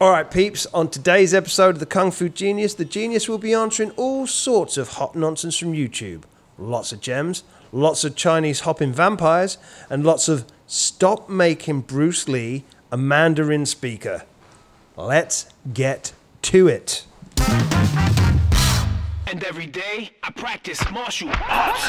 All right, peeps, on today's episode of the Kung Fu Genius, the genius will be answering all sorts of hot nonsense from YouTube. Lots of gems, lots of Chinese hopping vampires, and lots of stop making Bruce Lee a Mandarin speaker. Let's get to it. And every day I practice martial arts.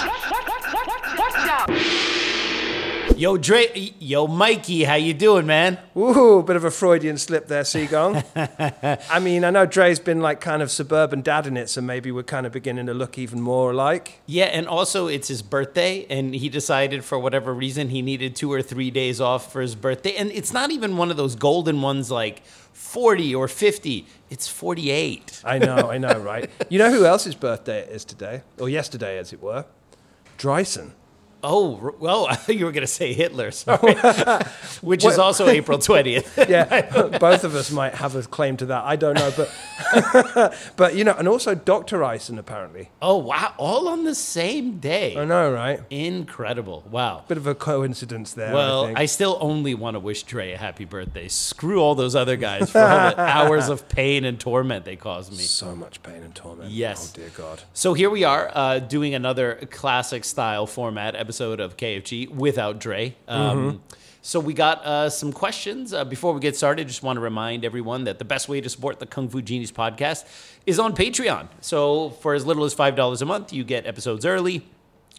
Yo, Dre, yo, Mikey, how you doing, man? Ooh, a bit of a Freudian slip there, Sigung. I mean, I know Dre's been like kind of suburban dad in it, so maybe we're kind of beginning to look even more alike. Yeah, and also it's his birthday, and he decided for whatever reason he needed two or three days off for his birthday, and it's not even one of those golden ones like forty or fifty. It's forty-eight. I know, I know, right? You know who else's birthday it is today? Or yesterday, as it were? Dryson. Oh, well, I thought you were going to say Hitler, sorry. Which is also April 20th. Yeah, both of us might have a claim to that. I don't know, but but you know, and also Dr. Eisen, apparently. oh, wow. All on the same day. I know, right? Incredible. Wow. Bit of a coincidence there. I, Well, think. I, still only want to wish Dre a happy birthday. Screw all those other guys for all the hours of pain and torment they caused me. so much pain and torment. Yes. Oh dear God. So here we are uh, doing another classic style format episode of KFG without Dre. Um, So we got uh, some questions. Uh, before we get started, just want to remind everyone that the best way to support the Kung Fu Genius podcast is on Patreon. So for as little as $5 a month, you get episodes early.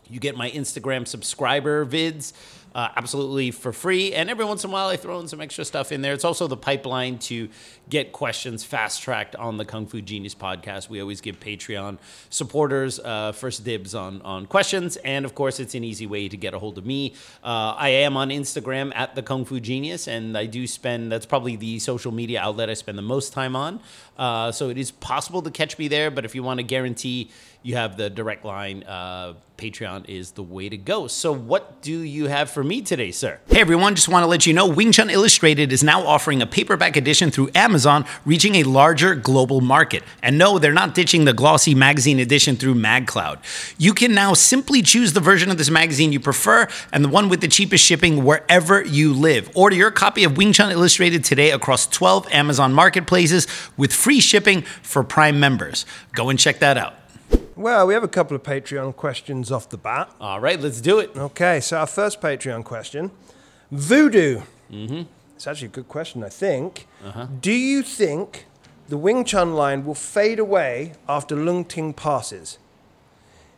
You get my Instagram subscriber vids uh, absolutely for free. And every once in a while, I throw in some extra stuff in there. It's also the pipeline to get questions fast tracked on the Kung Fu Genius podcast. We always give Patreon supporters uh, first dibs on, on questions. And of course, it's an easy way to get a hold of me. Uh, I am on Instagram at the Kung Fu Genius, and I do spend, that's probably the social media outlet I spend the most time on. Uh, so it is possible to catch me there. But if you want to guarantee, you have the direct line. Patreon is the way to go. So, what do you have for me today, sir? Hey everyone, just want to let you know Wing Chun Illustrated is now offering a paperback edition through Amazon, reaching a larger global market. And no, they're not ditching the glossy magazine edition through MagCloud. You can now simply choose the version of this magazine you prefer and the one with the cheapest shipping wherever you live. Order your copy of Wing Chun Illustrated today across 12 Amazon marketplaces with free shipping for Prime members. Go and check that out. Well, we have a couple of Patreon questions off the bat. All right, let's do it. Okay, so our first Patreon question Voodoo. Mm-hmm. It's actually a good question, I think. Do you think the Wing Chun line will fade away after Leung Ting passes?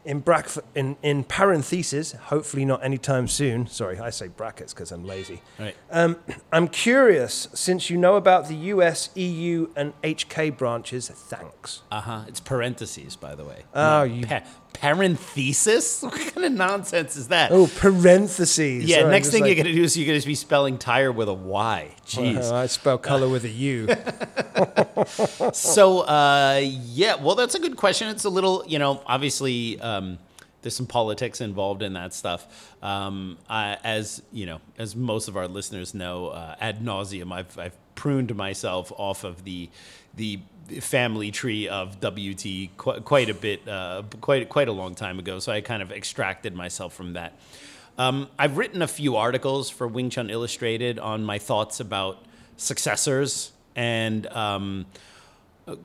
In, brack- in, in parentheses, hopefully not anytime soon. Sorry, I say brackets because I'm lazy. Right. Um, I'm curious, since you know about the US, EU, and HK branches, thanks. Uh huh. It's parentheses, by the way. Oh, you- pa- parenthesis? What kind of nonsense is that? Oh, parentheses. yeah. Sorry, next thing like- you're gonna do is you're gonna be spelling tire with a Y. Jeez. Oh, I spell color with a U. So, uh, yeah, well, that's a good question. It's a little, you know, obviously, um, there's some politics involved in that stuff. Um, I, as you know, as most of our listeners know, uh, ad nauseum, I've, I've pruned myself off of the the family tree of WT qu- quite a bit, uh, quite quite a long time ago. So I kind of extracted myself from that. Um, I've written a few articles for Wing Chun Illustrated on my thoughts about successors and. Um,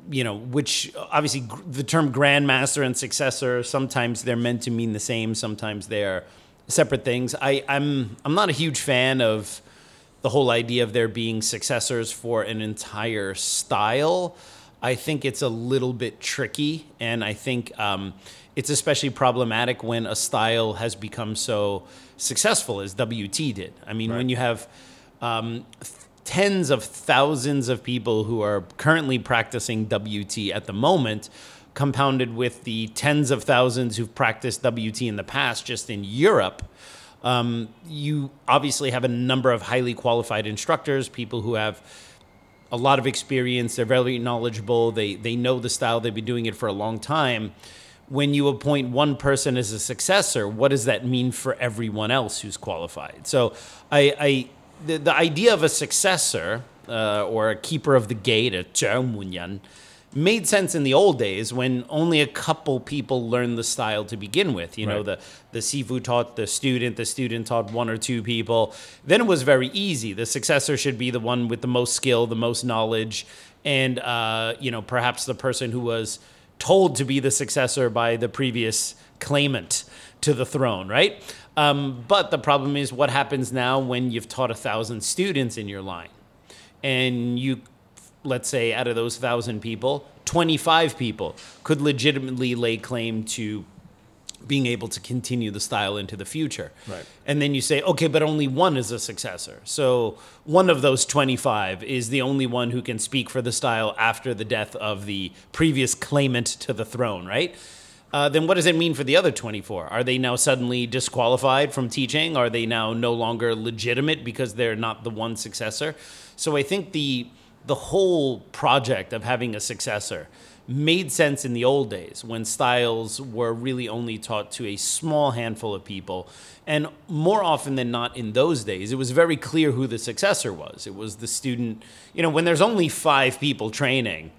you know, which obviously the term grandmaster and successor sometimes they're meant to mean the same, sometimes they're separate things. I, I'm I'm not a huge fan of the whole idea of there being successors for an entire style. I think it's a little bit tricky, and I think um, it's especially problematic when a style has become so successful as WT did. I mean, when you have um, tens of thousands of people who are currently practicing WT at the moment, compounded with the tens of thousands who've practiced WT in the past just in Europe. Um, you obviously have a number of highly qualified instructors, people who have a lot of experience. They're very knowledgeable. They they know the style. They've been doing it for a long time. When you appoint one person as a successor, what does that mean for everyone else who's qualified? So, I, I the, the idea of a successor uh, or a keeper of the gate, a made sense in the old days when only a couple people learned the style to begin with. You know, the the Sifu taught the student, the student taught one or two people. Then it was very easy. The successor should be the one with the most skill, the most knowledge, and uh, you know, perhaps the person who was told to be the successor by the previous claimant to the throne, right? Um, but the problem is, what happens now when you've taught a thousand students in your line, and you, let's say, out of those thousand people, twenty-five people could legitimately lay claim to being able to continue the style into the future. Right. And then you say, okay, but only one is a successor. So one of those 25 is the only one who can speak for the style after the death of the previous claimant to the throne, right? Uh, then what does it mean for the other 24? Are they now suddenly disqualified from teaching? Are they now no longer legitimate because they're not the one successor? So I think the the whole project of having a successor made sense in the old days when styles were really only taught to a small handful of people. And more often than not in those days, it was very clear who the successor was. It was the student, you know, when there's only five people training.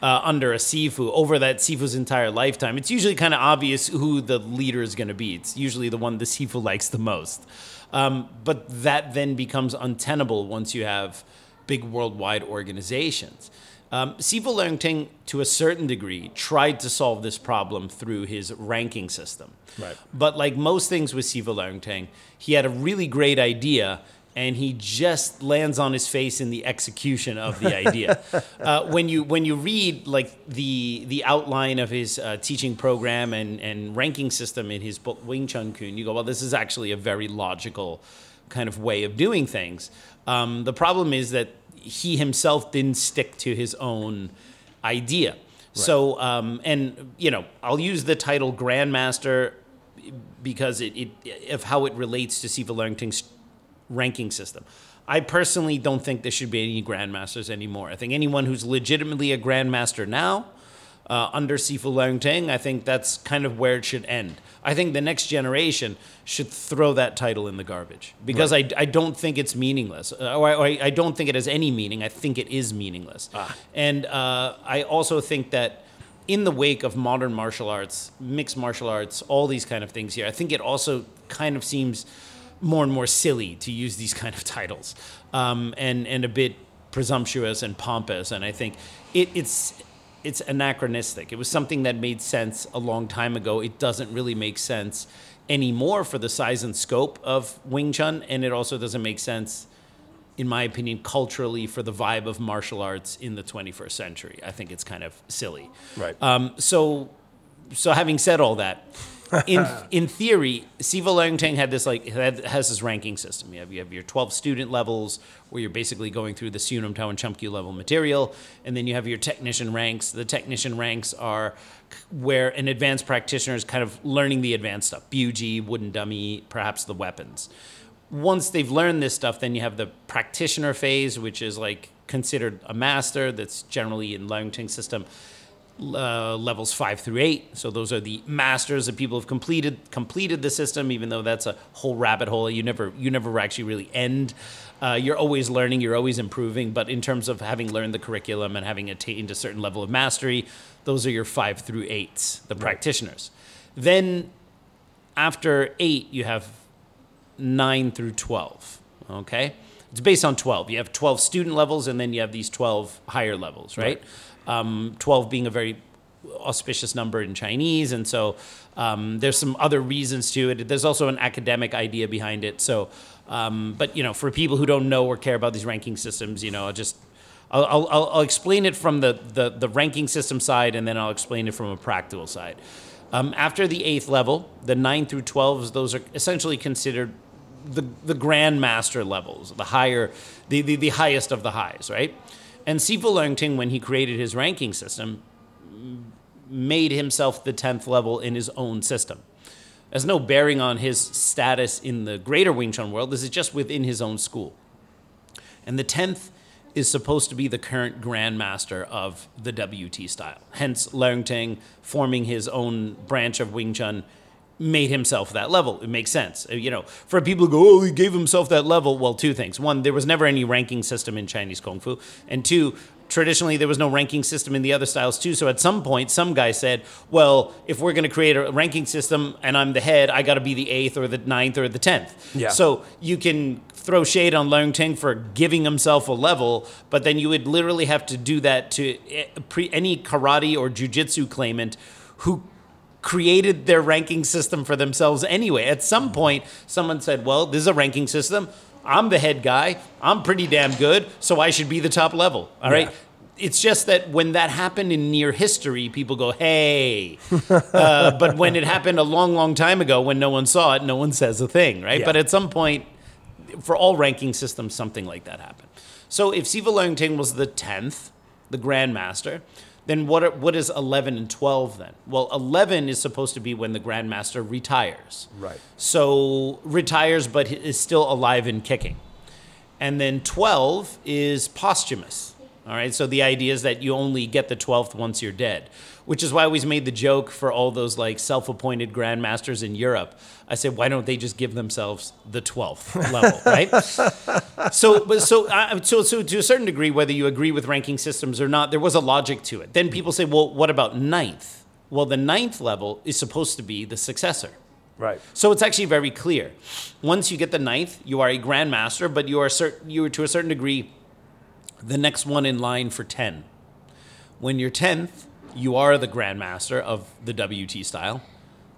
Uh, under a Sifu over that Sifu's entire lifetime, it's usually kind of obvious who the leader is going to be. It's usually the one the Sifu likes the most. Um, but that then becomes untenable once you have big worldwide organizations. Um, Sifu Leungting, to a certain degree, tried to solve this problem through his ranking system. Right. But like most things with Sifu Leungting, he had a really great idea and he just lands on his face in the execution of the idea. uh, when you when you read like the the outline of his uh, teaching program and, and ranking system in his book Wing Chun Kun, you go, well, this is actually a very logical kind of way of doing things. Um, the problem is that he himself didn't stick to his own idea. So, um, and you know, I'll use the title Grandmaster because it, it of how it relates to Sifu Leungting's ranking system. I personally don't think there should be any grandmasters anymore. I think anyone who's legitimately a grandmaster now, uh, under Sifu Leungting, I think that's kind of where it should end. I think the next generation should throw that title in the garbage because I, I don't think it's meaningless, uh, or, I, or I don't think it has any meaning. I think it is meaningless. And uh, I also think that in the wake of modern martial arts, mixed martial arts, all these kind of things here, I think it also kind of seems more and more silly to use these kind of titles um, and, and a bit presumptuous and pompous. And I think it, it's, it's anachronistic. It was something that made sense a long time ago. It doesn't really make sense anymore for the size and scope of Wing Chun. And it also doesn't make sense, in my opinion, culturally for the vibe of martial arts in the 21st century. I think it's kind of silly. Right. Um, so, so having said all that, in in theory, Sifu Leungting had this like had, has this ranking system. You have you have your 12 student levels where you're basically going through the Siu Nim Tao and Chum Kiu level material, and then you have your technician ranks. The technician ranks are where an advanced practitioner is kind of learning the advanced stuff, BUG, wooden dummy, perhaps the weapons once they've learned this stuff, then you have the practitioner phase, which is like considered a master. That's generally in Leungting system uh, levels five through eight. So those are the masters, that people who've completed completed the system. Even though that's a whole rabbit hole, you never you never actually really end. Uh, you're always learning, you're always improving. But in terms of having learned the curriculum and having attained a certain level of mastery, those are your five through eights, the practitioners. Then after eight, you have 9 through 12. Okay? It's based on 12. You have 12 student levels, and then you have these 12 higher levels, right? Um, 12 being a very auspicious number in Chinese. And so um, there's some other reasons to it. There's also an academic idea behind it. So, um, but, you know, for people who don't know or care about these ranking systems, you know, I'll just. I'll, I'll, I'll explain it from the, the, the ranking system side, and then I'll explain it from a practical side. Um, after the eighth level, the nine through 12s, those are essentially considered the, the grandmaster levels, the higher, the, the, the highest of the highs, right? And Sifu Leungting, when he created his ranking system, made himself the 10th level in his own system. Has no bearing on his status in the greater Wing Chun world. This is just within his own school. And the 10th is supposed to be the current grandmaster of the WT style. Hence, Leung Ting forming his own branch of Wing Chun made himself that level. It makes sense. Uh, You know, for people who go, oh, he gave himself that level. Well, two things. One, there was never any ranking system in Chinese Kung Fu. And two, traditionally there was no ranking system in the other styles too. So at some point, some guy said, "Well, if we're going to create a ranking system and I'm the head, I got to be the eighth or the ninth or the tenth. Yeah. So you can throw shade on Leung Ting for giving himself a level, but then you would literally have to do that to eh, pre- any karate or jujitsu claimant who created their ranking system for themselves anyway. At some point, someone said, Well, this is a ranking system. I'm the head guy. I'm pretty damn good, so I should be the top level. All right. Yeah. It's just that when that happened in near history, people go, hey. uh, but when it happened a long, long time ago, when no one saw it, no one says a thing, right? Yeah. But at some point, for all ranking systems, something like that happened. So if Sifu Leungting was the 10th, the Grandmaster, then what, are, what is 11 and 12 then? Well, 11 is supposed to be when the Grandmaster retires. Right. So retires, but is still alive and kicking. And then 12 is posthumous. All right. So the idea is that you only get the 12th once you're dead, which is why I always made the joke for all those like self appointed grandmasters in Europe. I said, why don't they just give themselves the 12th level, right? So, but so, uh, so, so to a certain degree, whether you agree with ranking systems or not, there was a logic to it. Then people say, well, what about ninth? Well, the ninth level is supposed to be the successor. Right. So it's actually very clear. Once you get the ninth, you are a grandmaster, but you are cert- you are to a certain degree the next one in line for 10. When you're 10th, you are the grandmaster of the WT style.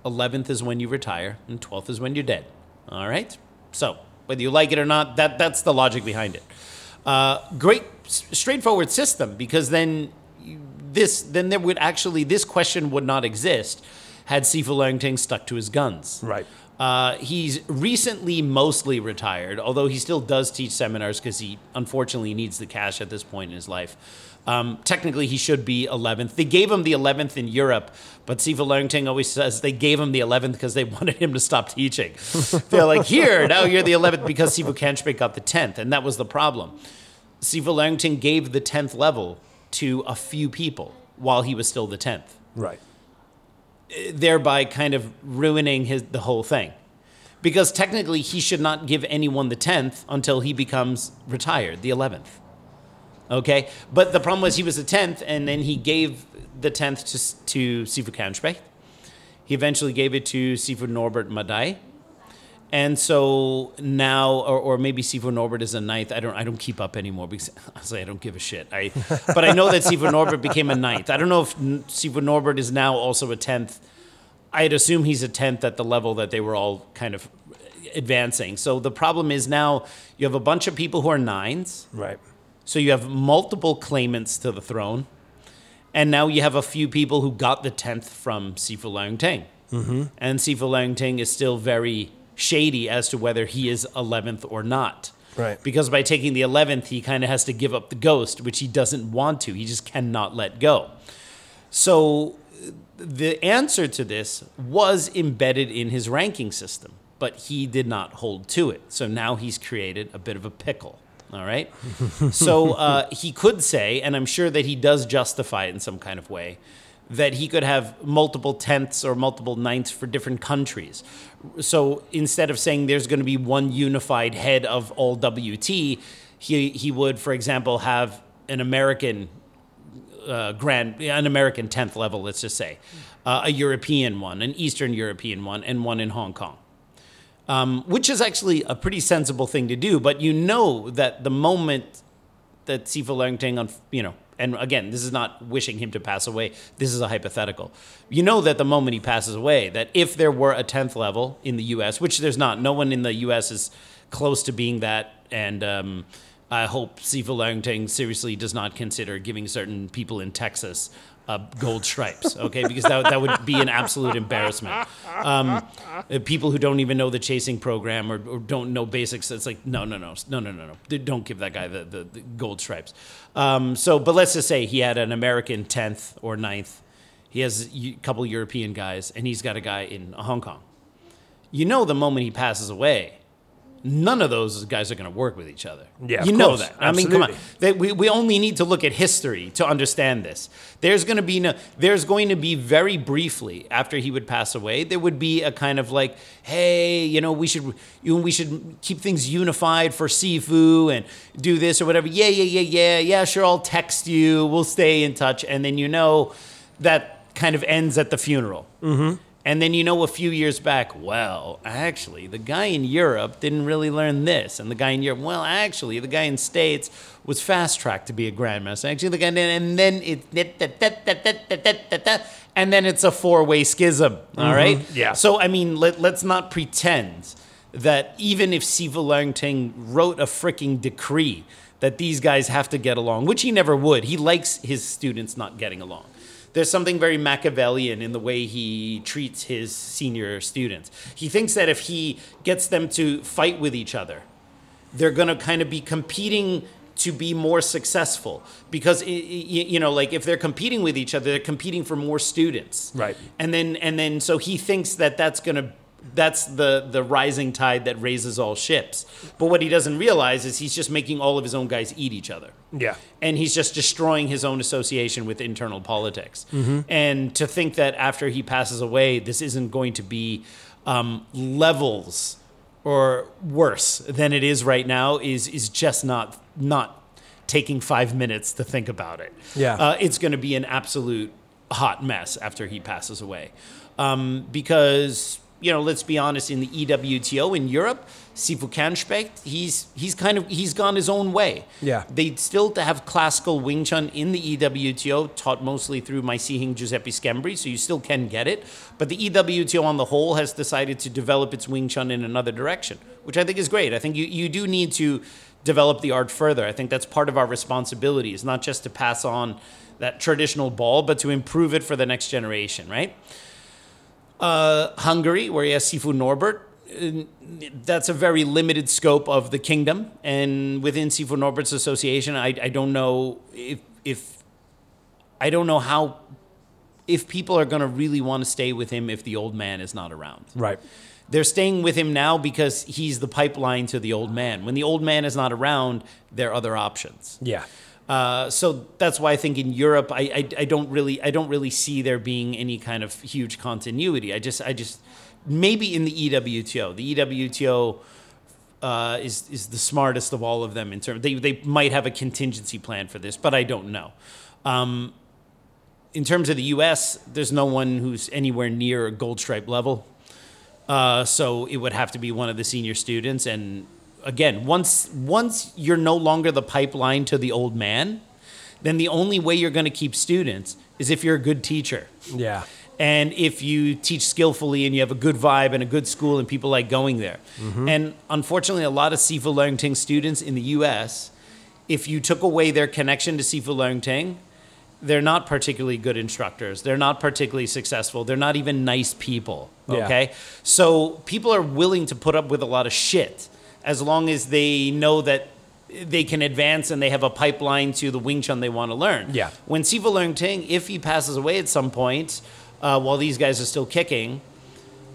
11th is when you retire, and 12th is when you're dead. All right? So, whether you like it or not, that, that's the logic behind it. Uh, great, straightforward system because then this, then there would actually, this question would not exist had Sifu Leungting stuck to his guns. Right. Uh, he's recently mostly retired, although he still does teach seminars because he unfortunately needs the cash at this point in his life. Um, technically, he should be 11th. They gave him the 11th in Europe, but Sifu Leungting always says they gave him the 11th because they wanted him to stop teaching. They're like, here, now you're the 11th because Sifu Kernspecht got the 10th, and that was the problem. Sifu Leungting gave the 10th level to a few people while he was still the 10th Right. Thereby kind of ruining his the whole thing. Because technically he should not give anyone the 10th until he becomes retired, the 11th. Okay? But the problem was he was the 10th and then he gave the 10th to to Sifu Kernspecht. He eventually gave it to Sifu Norbert Madai. And so now, or, or maybe Sifu Norbert is a ninth. I don't, I don't keep up anymore because honestly, I don't give a shit. I, but I know that Sifu Norbert became a ninth. I don't know if Sifu Norbert is now also a tenth. I'd assume he's a tenth at the level that they were all kind of advancing. So the problem is now you have a bunch of people who are nines. Right. So you have multiple claimants to the throne, and now you have a few people who got the tenth from Sifu Leung Ting, mm-hmm. and Sifu Leung Ting is still very shady as to whether he is eleventh or not. Right. Because by taking the eleventh, he kind of has to give up the ghost, which he doesn't want to. He just cannot let go. So the answer to this was embedded in his ranking system, but he did not hold to it. So now he's created a bit of a pickle. All right. so uh, he could say, and I'm sure that he does justify it in some kind of way, that he could have multiple tenths or multiple ninths for different countries. So instead of saying there's going to be one unified head of all WT, he, he would, for example, have an American uh, grand, an American 10th level, let's just say, uh, a European one, an Eastern European one, and one in Hong Kong. Um, which is actually a pretty sensible thing to do, but you know that the moment that Sifu Leungting, on, you know, and again, this is not wishing him to pass away. This is a hypothetical. You know that the moment he passes away, that if there were a 10th level in the U.S., which there's not, no one in the U.S. is close to being that, and um, I hope Sifu Leungting seriously does not consider giving certain people in Texas uh, gold stripes, okay? Because that, that would be an absolute embarrassment. Um, uh, people who don't even know the chasing program or, or don't know basics, it's like, no, no, no, no, no, no, no. Don't give that guy the, the, the gold stripes. Um, so, but let's just say he had an American 10th or 9th. He has a couple European guys, and he's got a guy in Hong Kong. You know, the moment he passes away, none of those guys are going to work with each other. Yeah, of you know course. that. I mean, come on. They, we, we only need to look at history to understand this. There's going to be no, there's going to be very briefly after he would pass away, there would be a kind of like, hey, you know, we should you we should keep things unified for Sifu and do this or whatever. Yeah, yeah, yeah, yeah, yeah. Sure, I'll text you. We'll stay in touch, and then you know that kind of ends at the funeral. Mm-hmm. And then you know a few years back, well, actually, the guy in Europe didn't really learn this. And the guy in Europe, well, actually, the guy in States was fast tracked to be a grandmaster. Actually, the guy, and then it, and then it's a four way schism. All right. Yeah. So, I mean, let, let's not pretend that even if Sifu Langting wrote a freaking decree that these guys have to get along, which he never would, he likes his students not getting along there's something very Machiavellian in the way he treats his senior students. He thinks that if he gets them to fight with each other, they're going to kind of be competing to be more successful because you know like if they're competing with each other they're competing for more students Right. and then and then so he thinks that that's going to that's the the rising tide that raises all ships but what he doesn't realize is he's just making all of his own guys eat each other Yeah. and he's just destroying his own association with internal politics. And to think that after he passes away, this isn't going to be um, levels or worse than it is right now is is just not not taking five minutes to think about it. Yeah. uh, it's going to be an absolute hot mess after he passes away, um, because you know, let's be honest, in the EWTO in Europe, Sifu Kernspecht, he's he's kind of he's gone his own way. Yeah. They still have classical Wing Chun in the EWTO, taught mostly through my Sihing Giuseppe Schembri, so you still can get it. But the EWTO on the whole has decided to develop its Wing Chun in another direction, which I think is great. I think you, you do need to develop the art further. I think that's part of our responsibility, is not just to pass on that traditional ball, but to improve it for the next generation, right? Uh, Hungary, where he has Sifu Norbert. That's a very limited scope of the kingdom, and within Sifu Norbert's association, I, I don't know if if I don't know how if people are going to really want to stay with him if the old man is not around. Right. They're staying with him now because he's the pipeline to the old man. When the old man is not around, there are other options. Yeah. Uh, so that's why I think in Europe, I, I, I don't really I don't really see there being any kind of huge continuity. I just I just maybe in the EWTO, the EWTO uh, is is the smartest of all of them in terms. They they might have a contingency plan for this, but I don't know. Um, in terms of the U.S., there's no one who's anywhere near a gold stripe level. Uh, so it would have to be one of the senior students. And again, once once you're no longer the pipeline to the old man, then the only way you're going to keep students is if you're a good teacher. Yeah. And if you teach skillfully and you have a good vibe and a good school and people like going there. Mm-hmm. And unfortunately, a lot of Sifu Leung Ting students in the US, if you took away their connection to Sifu Leung Ting, they're not particularly good instructors. They're not particularly successful. They're not even nice people. Yeah. Okay. So people are willing to put up with a lot of shit as long as they know that they can advance and they have a pipeline to the Wing Chun they want to learn. Yeah. When Sifu Leung Ting, if he passes away at some point, uh, while these guys are still kicking,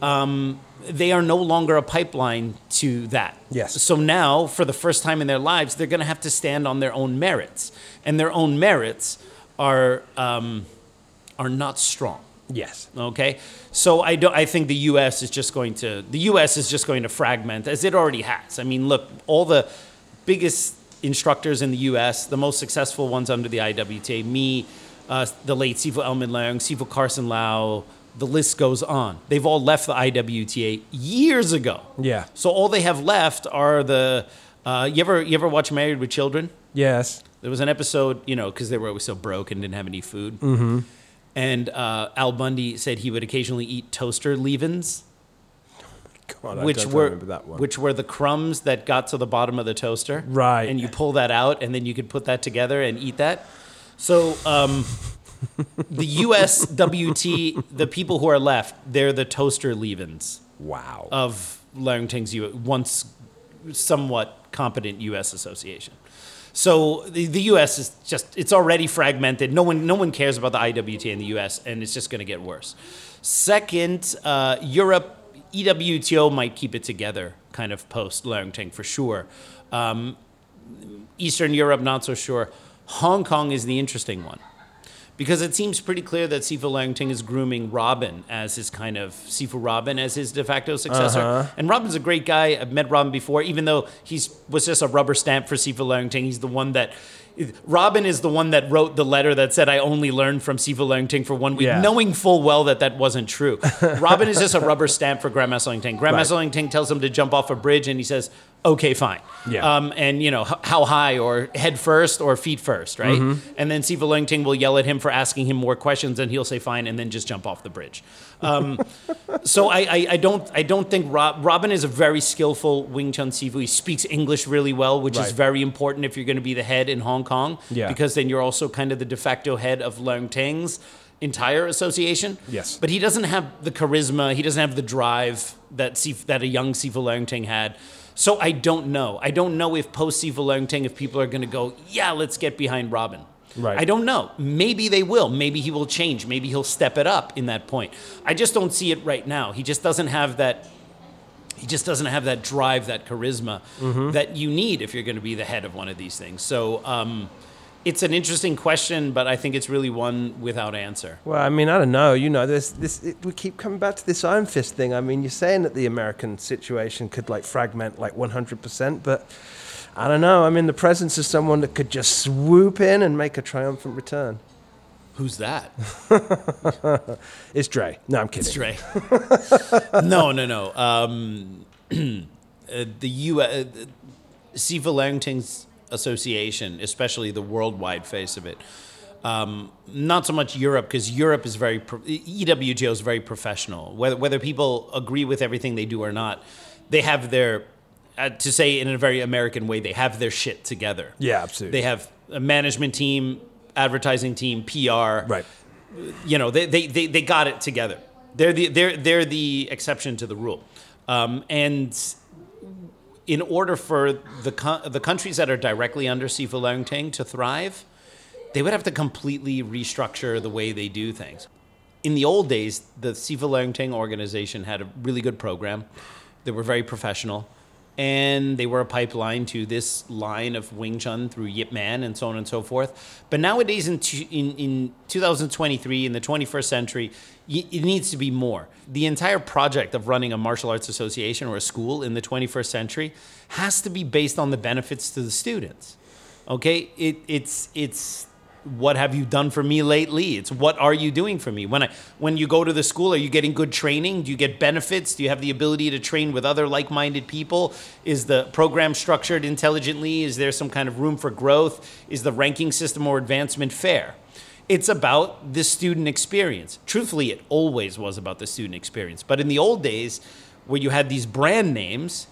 um, they are no longer a pipeline to that. Yes. So now, for the first time in their lives, they're going to have to stand on their own merits, and their own merits are um, are not strong. Yes. Okay, so I don't. I think the U.S. is just going to the U.S. is just going to fragment as it already has. I mean, look, all the biggest instructors in the U.S., the most successful ones under the IWTA, me, uh, the late Sifu Elman Leung, Sifu Carson Lau. The list goes on. They've all left the IWTA years ago. Yeah. So all they have left are the. Uh, you ever you ever watch Married with Children? Yes. There was an episode, you know, because they were always so broke and didn't have any food. Mm-hmm. And uh, Al Bundy said he would occasionally eat toaster leavens, God, I which were that one. which were the crumbs that got to the bottom of the toaster. Right. And you pull that out, and then you could put that together and eat that. So um, the USWT, the people who are left, they're the toaster leavens wow. of Leung Ting's U- once somewhat competent U.S. association. So the, the U.S. is just it's already fragmented. No one no one cares about the IWTA in the U.S. and it's just going to get worse. Second, uh, Europe EWTO might keep it together kind of post Leung Ting for sure. Um, Eastern Europe, not so sure. Hong Kong is the interesting one because it seems pretty clear that Sifu Leung Ting is grooming Robin as his kind of Sifu Robin as his de facto successor. Uh-huh. And Robin's a great guy. I've met Robin before, even though he's was just a rubber stamp for Sifu Leung Ting. He's the one that. Robin is the one that wrote the letter that said, I only learned from Sifu Leung Ting for one week, Yeah. knowing full well that that wasn't true. Robin is just a rubber stamp for Grandmaster Leung Ting. Grandmaster Right. Leung Ting tells him to jump off a bridge, and he says, okay, fine. Yeah. Um, and, you know, h- how high or head first or feet first, right? Mm-hmm. And then Leung Ting will yell at him for asking him more questions, and he'll say fine, and then just jump off the bridge. Um, so I, I, I don't I don't think Rob, Robin is a very skillful Wing Chun Sifu. He speaks English really well, which is very important if you're going to be the head in Hong Kong, Yeah. because then you're also kind of the de facto head of Leung Ting's entire association. Yes. But he doesn't have the charisma. He doesn't have the drive that Sif, that a young Sifu Leung Ting had. So I don't know. I don't know if post Sifu Leung if people are going to go, yeah, let's get behind Robin. Right. I don't know. Maybe they will. Maybe he will change. Maybe he'll step it up in that point. I just don't see it right now. He just doesn't have that. He just doesn't have that drive, that charisma Mm-hmm. that you need if you're going to be the head of one of these things. So um, it's an interesting question, but I think it's really one without answer. Well, I mean, I don't know. You know, there's this. It, we keep coming back to this Iron Fist thing. I mean, you're saying that the American situation could like fragment like 100%, but I don't know. I'm in the presence of someone that could just swoop in and make a triumphant return. Who's that? It's Dre. No, I'm kidding. It's Dre. no, no, no. Um, uh, the U. Uh, Sifu Langting's association, especially the worldwide face of it, um, not so much Europe because Europe is very pro- EWTO is very professional. Whether whether people agree with everything they do or not, they have their uh, to say in a very American way, they have their shit together. Yeah, absolutely. They have a management team, advertising team, PR Right. you know they, they, they, they got it together they're the they're, they're the exception to the rule um, and in order for the co- the countries that are directly under Sifu Leung Ting to thrive they would have to completely restructure the way they do things in the old days the Sifu Leung Ting organization had a really good program they were very professional and they were a pipeline to this line of Wing Chun through Yip Man and so on and so forth. But nowadays, in, tu- in, in 2023, in the 21st century, it needs to be more. The entire project of running a martial arts association or a school in the 21st century has to be based on the benefits to the students. Okay, it, it's it's what have you done for me lately? It's what are you doing for me? When I when you go to the school, are you getting good training? Do you get benefits? Do you have the ability to train with other like-minded people? Is the program structured intelligently? Is there some kind of room for growth? Is the ranking system or advancement fair? It's about the student experience. Truthfully, it always was about the student experience. But in the old days, where you had these brand names,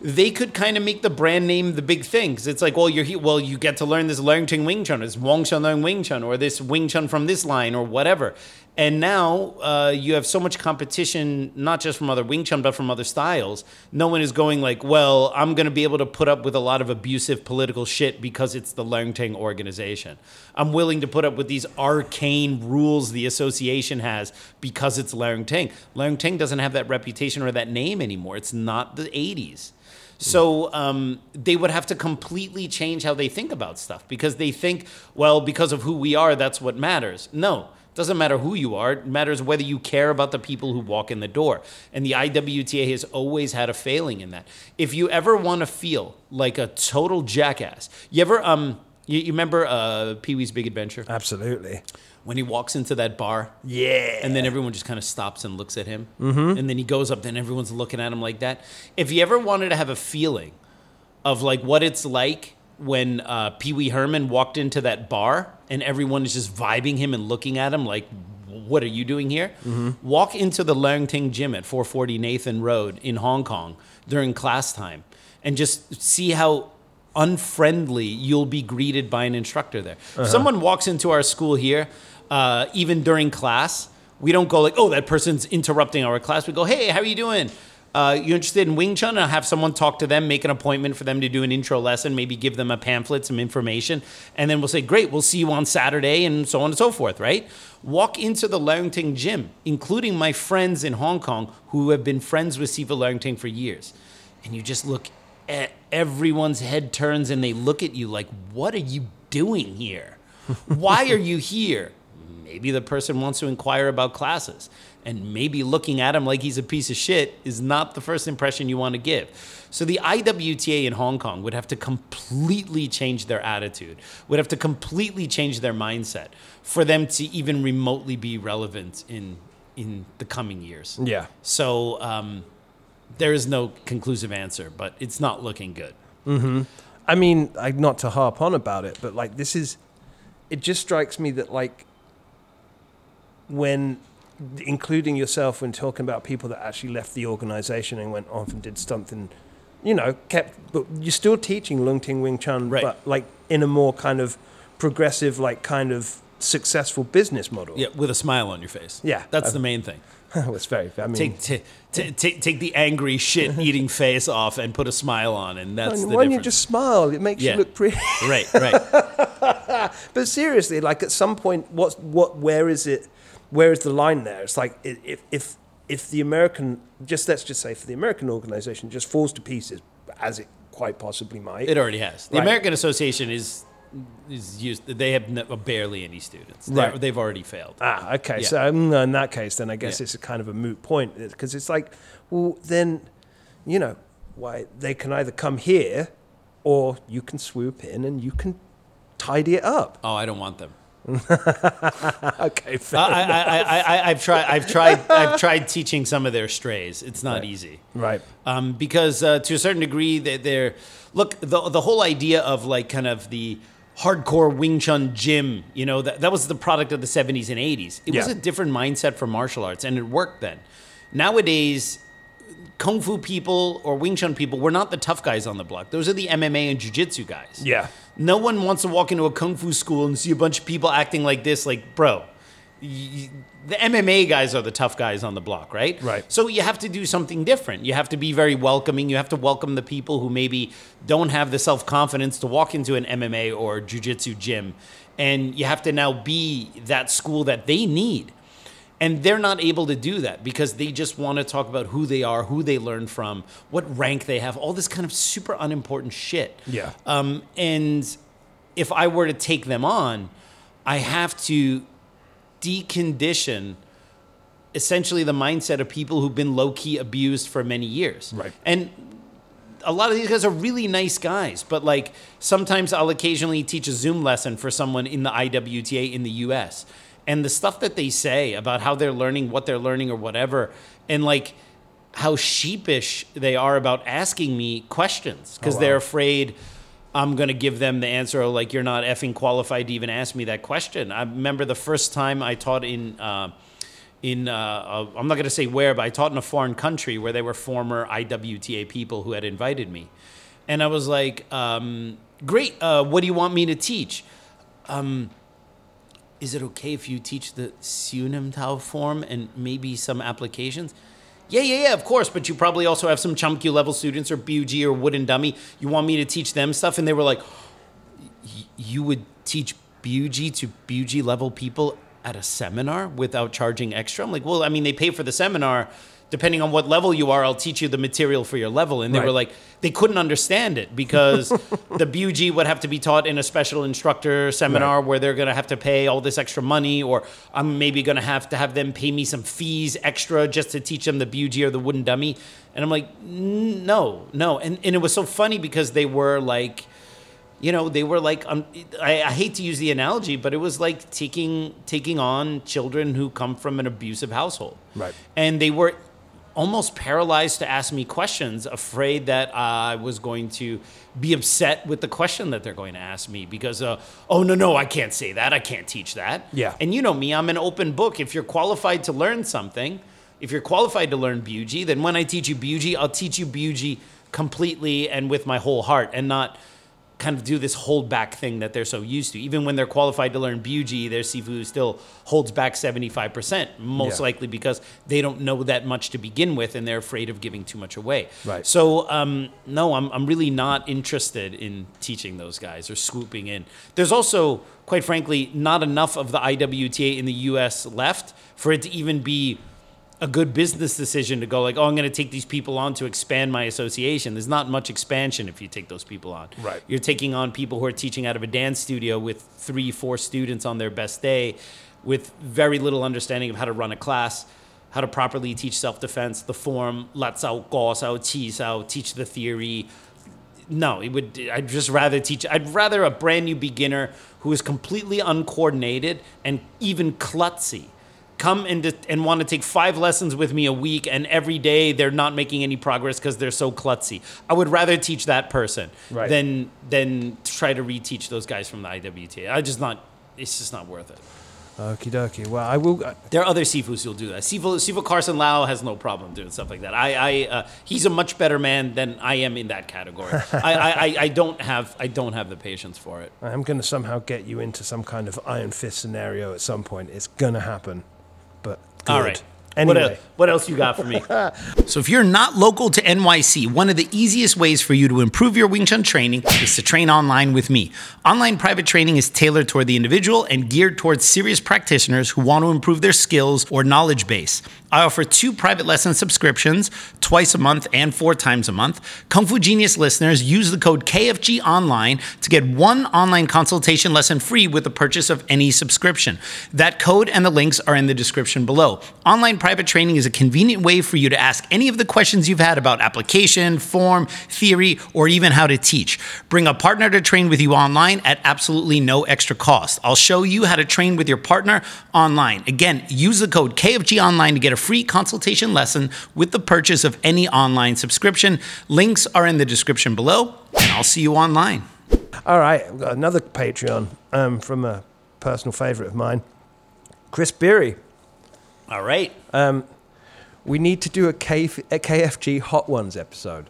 they could kind of make the brand name the big thing. 'Cause it's like, well, you're here, well, you get to learn this Leung Wing Chun, this Wong Chun Leung Wing Chun, or this Wing Chun from this line, or whatever. And now uh, you have so much competition, not just from other Wing Chun, but from other styles. No one is going like, well, I'm going to be able to put up with a lot of abusive political shit because it's the Leung Ting organization. I'm willing to put up with these arcane rules the association has because it's Leung Ting. Leung Ting doesn't have that reputation or that name anymore. It's not the 80s. So um, they would have to completely change how they think about stuff because they think, well, because of who we are, that's what matters. No, doesn't matter who you are. It matters whether you care about the people who walk in the door. And the IWTA has always had a failing in that. If you ever want to feel like a total jackass, you ever um, you, you remember uh, Pee Wee's Big Adventure Absolutely. when he walks into that bar? Yeah. And then everyone just kind of stops and looks at him. Mm-hmm. And then he goes up, then everyone's looking at him like that. If you ever wanted to have a feeling of like what it's like when uh, Pee Wee Herman walked into that bar and everyone is just vibing him and looking at him like, what are you doing here? Walk into the Leung Ting gym at 440 Nathan Road in Hong Kong during class time and just see how unfriendly you'll be greeted by an instructor there. If someone walks into our school here, uh, even during class, we don't go like, oh, that person's interrupting our class. We go, hey, how are you doing? Uh, you interested in Wing Chun? I'll have someone talk to them, make an appointment for them to do an intro lesson, maybe give them a pamphlet, some information, and then we'll say, great, we'll see you on Saturday, and so on and so forth, right? Walk into the Leung Ting gym, including my friends in Hong Kong who have been friends with Sifu Leung Ting for years. and you just look at everyone's head turns and they look at you like, what are you doing here? Why are you here? Maybe the person wants to inquire about classes. And maybe looking at him like he's a piece of shit is not the first impression you want to give. So the IWTA in Hong Kong would have to completely change their attitude, would have to completely change their mindset for them to even remotely be relevant in in the coming years. Yeah. So um, there is no conclusive answer, but it's not looking good. Hmm. I mean, I, not to harp on about it, but like this is, it just strikes me that like when, including yourself, when talking about people that actually left the organization and went off and did something, you know, kept, but you're still teaching Leung Ting Wing Chun, Right. but like in a more kind of progressive, like kind of successful business model. Yeah, with a smile on your face. Yeah. that's uh, the main thing. it's very. I mean, Take t- t- take take the angry shit eating face off and put a smile on, and that's the don't you just smile? It makes Yeah. you look pretty. right, right. But seriously, like at some point, what's what? Where is it? Where is the line there? It's like if if if the American, just let's just say, for the American organization, just falls to pieces, as it quite possibly might. It already has. The Right. American Association is is used. They have ne- barely any students. They're- Right. They've already failed. ah, okay. Yeah. So mm, in that case, then I guess Yeah. it's a kind of a moot point because it's like, well, then, you know, why they can either come here, or you can swoop in and you can tidy it up. Oh, I don't want them. Okay, fair. I, I, I, I, I've tried. I've tried. I've tried teaching some of their strays. It's not easy. right. um, because uh, to a certain degree they, they're look the, the whole idea of like kind of the hardcore Wing Chun gym you know that, that was the product of the 70s and 80s it was a different mindset for martial arts and it worked then nowadays kung fu people or Wing Chun people were not the tough guys on the block those are the MMA and jiu-jitsu guys Yeah. No one wants to walk into a kung fu school and see a bunch of people acting like this like bro y- the MMA guys are the tough guys on the block, right? Right. So you have to do something different. You have to be very welcoming. You have to welcome the people who maybe don't have the self confidence to walk into an MMA or jiu-jitsu gym, and you have to now be that school that they need. And they're not able to do that because they just want to talk about who they are, who they learn from, what rank they have, all this kind of super unimportant shit. Yeah. Um, and if I were to take them on, I have to decondition essentially the mindset of people who've been low key abused for many years. Right. And a lot of these guys are really nice guys, but like sometimes I'll occasionally teach a Zoom lesson for someone in the IWTA in the US. And the stuff that they say about how they're learning, what they're learning, or whatever, and like how sheepish they are about asking me questions because wow. they're afraid I'm going to give them the answer or like you're not effing qualified to even ask me that question. I remember the first time I taught in uh, in uh, uh, I'm not going to say where, but I taught in a foreign country where they were former IWTA people who had invited me, and I was like, um, "Great, uh, what do you want me to teach?" Um, is it okay if you teach the Siu Nim Tao form and maybe some applications? Yeah, yeah, yeah, of course. But you probably also have some Chum Kiu level students or BUG or Wooden Dummy. You want me to teach them stuff? And they were like, "Y- you would teach BUG to BUG level people at a seminar without charging extra? I'm like, well, I mean, they pay for the seminar. Depending on what level you are, I'll teach you the material for your level. And they were like, they couldn't understand it because the BUG would have to be taught in a special instructor seminar Right. where they're going to have to pay all this extra money, or I'm maybe going to have to have them pay me some fees extra just to teach them the BUG or the wooden dummy. And I'm like, no, no. And, and it was so funny because they were like, you know, they were like, um, I, I hate to use the analogy, but it was like taking taking on children who come from an abusive household, Right. And they were almost paralyzed to ask me questions, afraid that I was going to be upset with the question that they're going to ask me because, uh, oh no, no, I can't say that, I can't teach that. Yeah. And you know me, I'm an open book. If you're qualified to learn something, if you're qualified to learn BUG, then when I teach you BUG, I'll teach you BUG completely and with my whole heart and not kind of do this hold back thing that they're so used to. Even when they're qualified to learn BUG, their Sifu still holds back 75%, most Yeah. likely because they don't know that much to begin with and they're afraid of giving too much away. Right. So, um, no, I'm, I'm really not interested in teaching those guys or swooping in. There's also, quite frankly, not enough of the IWTA in the US left for it to even be a good business decision to go like, oh, I'm going to take these people on to expand my association. There's not much expansion if you take those people on. Right. You're taking on people who are teaching out of a dance studio with three, four students on their best day, with very little understanding of how to run a class, how to properly teach self defense, the form, let's out, go out, teach out, teach the theory. No, it would. I'd just rather teach. I'd rather a brand new beginner who is completely uncoordinated and even klutzy come and and want to take five lessons with me a week, and every day they're not making any progress because they're so klutzy. I would rather teach that person Right. than than try to reteach those guys from the IWTA. I just not. It's just not worth it. Okie dokie. Well, I will. uh, There are other Sifus who'll do that. Sifu, Sifu Carson Lau has no problem doing stuff like that. I, I uh, he's a much better man than I am in that category. I, I, I, I don't have, I don't have the patience for it. I'm going to somehow get you into some kind of Iron Fist scenario at some point. It's going to happen. But good. All right. Anyway, What, el- what else you got for me? So if you're not local to NYC, one of the easiest ways for you to improve your Wing Chun training is to train online with me. Online private training is tailored toward the individual and geared towards serious practitioners who want to improve their skills or knowledge base. I offer two private lesson subscriptions, twice a month and four times a month. Kung Fu Genius listeners use the code KFG Online to get one online consultation lesson free with the purchase of any subscription. That code and the links are in the description below. Online private training is a convenient way for you to ask any of the questions you've had about application, form, theory, or even how to teach. Bring a partner to train with you online at absolutely no extra cost. I'll show you how to train with your partner online. Again, use the code KFG Online to get a free consultation lesson with the purchase of any online subscription. Links are in the description below, and I'll see you online. all right. We've got another Patreon um, from a personal favorite of mine, Chris Beery. All right. We need to do a, KF- a KFG Hot Ones episode.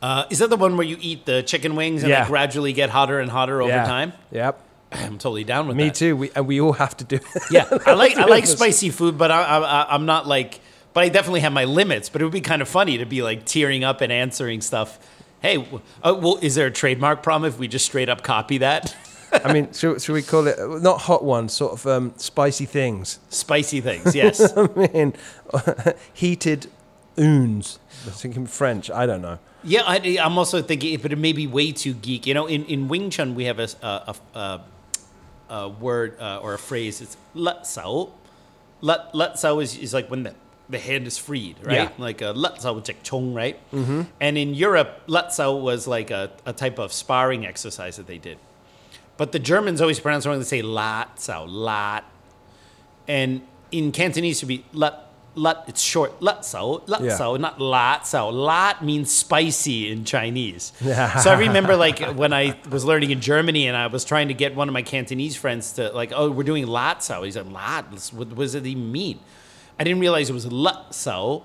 Uh, is that the one where you eat the chicken wings and Yeah. they gradually get hotter and hotter over yeah. time? Yep. I'm totally down with Me that. too. We, and we all have to do it. Yeah, I like I like spicy food, but I, I, I'm not like. But I definitely have my limits. But it would be kind of funny to be like tearing up and answering stuff. Hey, uh, well, is there a trademark problem if we just straight up copy that? I mean, should, should we call it not hot ones, sort of um, spicy things? Spicy things, yes. I mean, heated oons. I was thinking French. I don't know. yeah, I, I'm also thinking, but it may be way too geek. You know, in, in Wing Chun we have a a, a, a, word uh, or a phrase. It's lat sao. Lat lat sao is, is like when the the hand is freed, right? Yeah. Like a like chong, right? Mm-hmm. And in Europe, lat sao was like a, a type of sparring exercise that they did. But the Germans always pronounce it wrong. They say lat sao, lat. And in Cantonese, it would be lat, lat, it's short, lat sao, lat Yeah. sao, not lat sao. Lat means spicy in Chinese. so I remember like when I was learning in Germany and I was trying to get one of my Cantonese friends to like, oh, we're doing lat sao. He's like, lat, what, what does it even mean? I didn't realize it was lat sao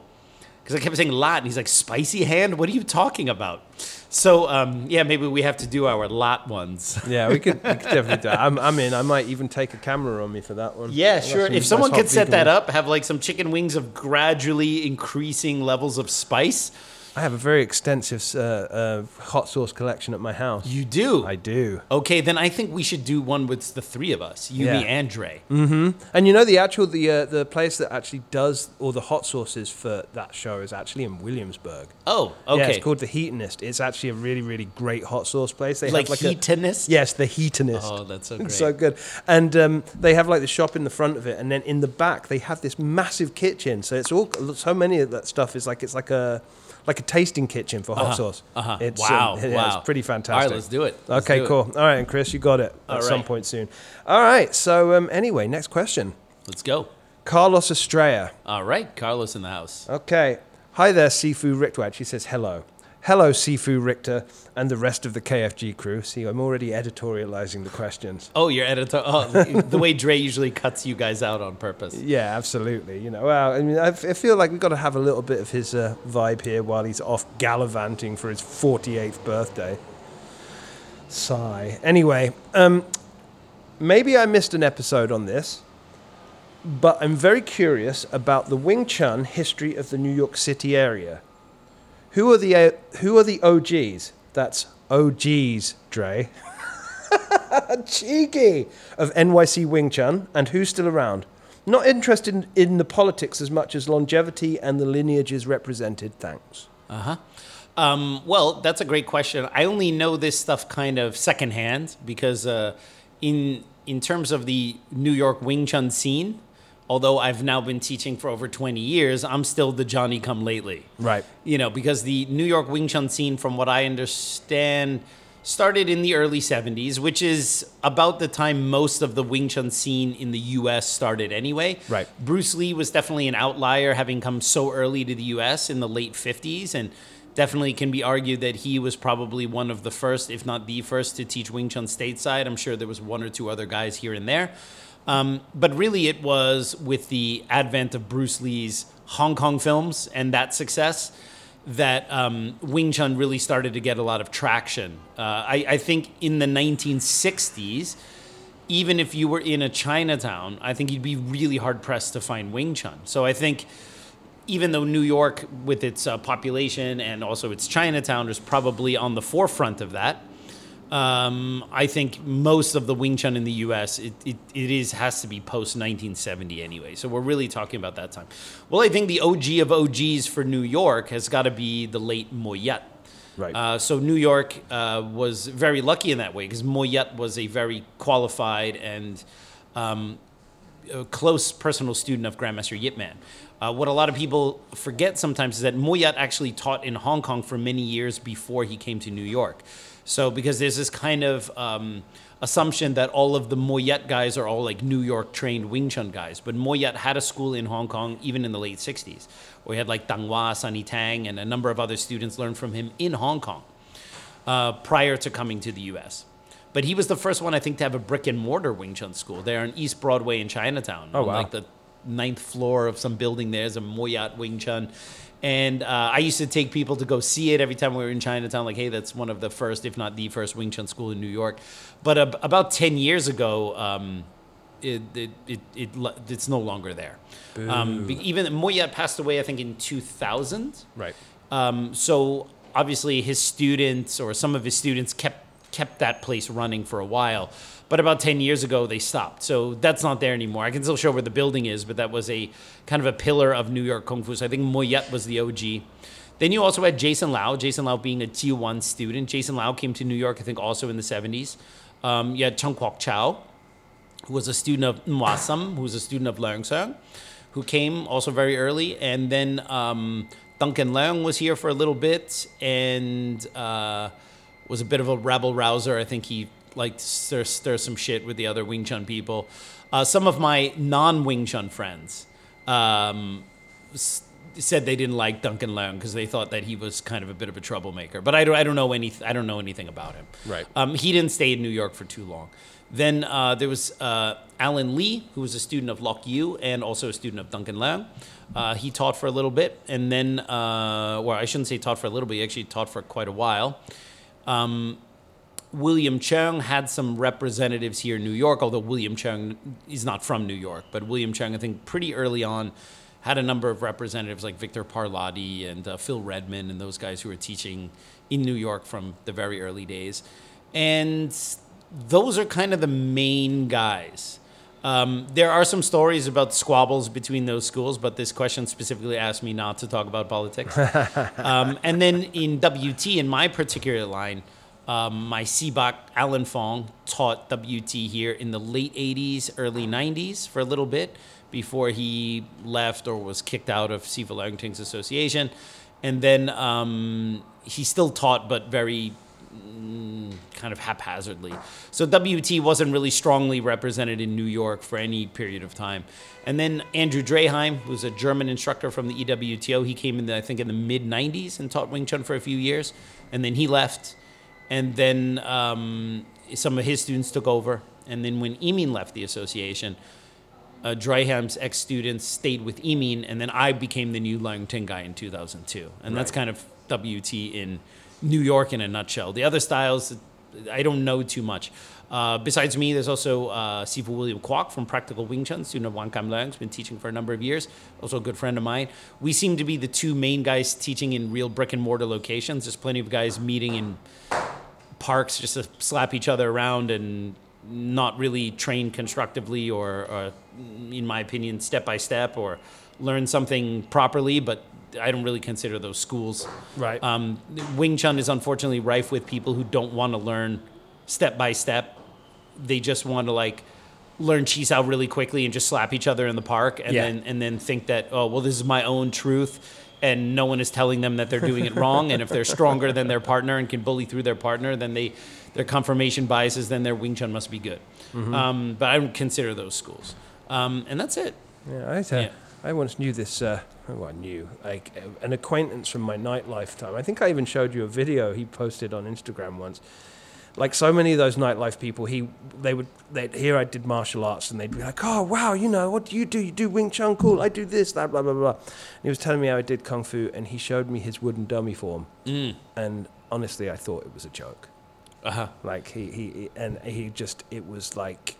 because I kept saying lat, and he's like, spicy hand? What are you talking about? So, um, yeah, maybe we have to do our lot ones. Yeah, we could, we could definitely do that. I'm, I'm in. I might even take a camera on me for that one. Yeah, sure. some If someone could set that up, have like some chicken wings of gradually increasing levels of spice. I have a very extensive uh, uh, hot sauce collection at my house. You do. I do. Okay, then I think we should do one with the three of us, you, me, Yeah. and Dre. And you know the actual the uh, the place that actually does all the hot sauces for that show is actually in Williamsburg. Oh, okay. Yeah, it's called the Heatonist. It's actually a really really great hot sauce place. They like have like Heatonist? A, yes, the Heatonist. Oh, that's so great. so good. And um, they have like the shop in the front of it, and then in the back they have this massive kitchen. So it's all so many of that stuff is like it's like a like a tasting kitchen for hot sauce. uh-huh. It's, Wow, yeah, wow. it's pretty fantastic. right, let's do it. Let's okay, do it. cool. All right, and Chris, you got it at All some point soon. All right. So um, anyway, next question. Let's go. Carlos Estrella. All right, Carlos in the house. Okay. Hi there, Sifu Richter. She says hello. Hello, Sifu Richter and the rest of the KFG crew. See, I'm already editorializing the questions. Oh, your editor. Oh, the way Dre usually cuts you guys out on purpose. Yeah, absolutely. You know, well, I mean, I, f- I feel like we've got to have a little bit of his uh, vibe here while he's off gallivanting for his 48th birthday. Sigh. Anyway, um, maybe I missed an episode on this, but I'm very curious about the Wing Chun history of the New York City area. Who are the uh, who are the OGs? That's OGs, Dre. Cheeky of NYC Wing Chun, and who's still around? Not interested in, in the politics as much as longevity and the lineages represented. Thanks. Uh huh. Um, well, that's a great question. I only know this stuff kind of secondhand because uh, in in terms of the New York Wing Chun scene, although I've now been teaching for over 20 years, I'm still the Johnny come lately. Right. You know, because the New York Wing Chun scene, from what I understand, started in the early 70s, which is about the time most of the Wing Chun scene in the US started anyway. Right. Bruce Lee was definitely an outlier, having come so early to the US in the late 50s, and definitely can be argued that he was probably one of the first, if not the first, to teach Wing Chun stateside. I'm sure there was one or two other guys here and there. Um, but really, it was with the advent of Bruce Lee's Hong Kong films and that success that um, Wing Chun really started to get a lot of traction. Uh, I, I think in the 1960s, even if you were in a Chinatown, I think you'd be really hard pressed to find Wing Chun. So I think even though New York, with its uh, population and also its Chinatown, is probably on the forefront of that, um, I think most of the Wing Chun in the U.S. it, it, it is has to be post 1970 anyway. So we're really talking about that time. Well, I think the OG of OGs for New York has got to be the late Moy Yat. Right. Uh, so New York uh, was very lucky in that way because Moy Yat was a very qualified and um, close personal student of Grandmaster Yip Man. Uh, what a lot of people forget sometimes is that Moy Yat actually taught in Hong Kong for many years before he came to New York. So because there's this kind of um, assumption that all of the Moy Yat guys are all like New York trained Wing Chun guys, but Moy Yat had a school in Hong Kong even in the late 60s, where he had like Dang Hua, Sunny Tang, and a number of other students learned from him in Hong Kong uh, prior to coming to the U.S. But he was the first one, I think, to have a brick and mortar Wing Chun school there on East Broadway in Chinatown. Oh, wow. Like the ninth floor of some building there is a Moy Yat Wing Chun. And uh, I used to take people to go see it every time we were in Chinatown. Like, hey, that's one of the first, if not the first, Wing Chun school in New York. But uh, about ten years ago, um, it, it, it, it it's no longer there. Um, even Moy Yat passed away, I think, in 2000. Right. Um, so obviously his students or some of his students kept kept that place running for a while. But about 10 years ago, they stopped. So that's not there anymore. I can still show where the building is, but that was a kind of a pillar of New York Kung Fu. So I think Moy Yat was the OG. Then you also had Jason Lau, Jason Lau being a T1 student. Jason Lau came to New York, I think, also in the 70s. Um, you had Chung Kwok Chow, who was a student of Mwasam, who was a student of Leung Seung, who came also very early. And then um, Duncan Leung was here for a little bit and uh, was a bit of a rebel rouser. I think he liked to stir, stir some shit with the other Wing Chun people. Uh, some of my non Wing Chun friends um, s- said they didn't like Duncan Leung because they thought that he was kind of a bit of a troublemaker. But I don't, I don't know any, I don't know anything about him. Right. Um, he didn't stay in New York for too long. Then uh, there was uh, Alan Lee, who was a student of Lok Yu and also a student of Duncan Leung. Uh, he taught for a little bit, and then, uh, well, I shouldn't say taught for a little bit. He actually taught for quite a while. Um, William Cheung had some representatives here in New York, although William Cheung is not from New York. But William Cheung, I think, pretty early on, had a number of representatives like Victor Parlati and uh, Phil Redman and those guys who were teaching in New York from the very early days. And those are kind of the main guys. Um, there are some stories about squabbles between those schools, but this question specifically asked me not to talk about politics. um, and then in WT, in my particular line, um, my Sibak Alan Fong taught WT here in the late 80s, early 90s for a little bit before he left or was kicked out of Sifu Leung Ting's association. And then um, he still taught, but very mm, kind of haphazardly. So WT wasn't really strongly represented in New York for any period of time. And then Andrew Dreheim, who's a German instructor from the EWTO, he came in, the, I think, in the mid 90s and taught Wing Chun for a few years. And then he left. And then um, some of his students took over. And then when Emin left the association, uh, Dryham's ex students stayed with Emin, and then I became the new Leung Ting guy in 2002. And that's kind of WT in New York in a nutshell. The other styles, I don't know too much. Uh, besides me, there's also uh, Sifu William Kwok from Practical Wing Chun, student of Wan Kam Leung's been teaching for a number of years, also a good friend of mine. We seem to be the two main guys teaching in real brick and mortar locations. There's plenty of guys meeting in parks just to slap each other around and not really train constructively or, or in my opinion, step by step or learn something properly. But I don't really consider those schools. Right. Um, Wing Chun is unfortunately rife with people who don't want to learn step by step. They just want to like learn chi sao really quickly and just slap each other in the park and Yeah. then and then think that oh well this is my own truth and no one is telling them that they're doing it wrong and if they're stronger than their partner and can bully through their partner then they their confirmation biases then their Wing Chun must be good. Mm-hmm. Um, but I don't consider those schools. Um, and that's it. Yeah, I, uh, Yeah. I once knew this. Uh, oh, I knew like uh, an acquaintance from my nightlife time. I think I even showed you a video he posted on Instagram once. Like so many of those nightlife people, he they would they here I did martial arts and they'd be like, oh wow, you know what do you do? You do Wing Chun, cool. I do this, that, blah blah blah. And he was telling me how I did kung fu, and he showed me his wooden dummy form, and honestly, I thought it was a joke. Uh-huh. Like he, he, he and he just it was like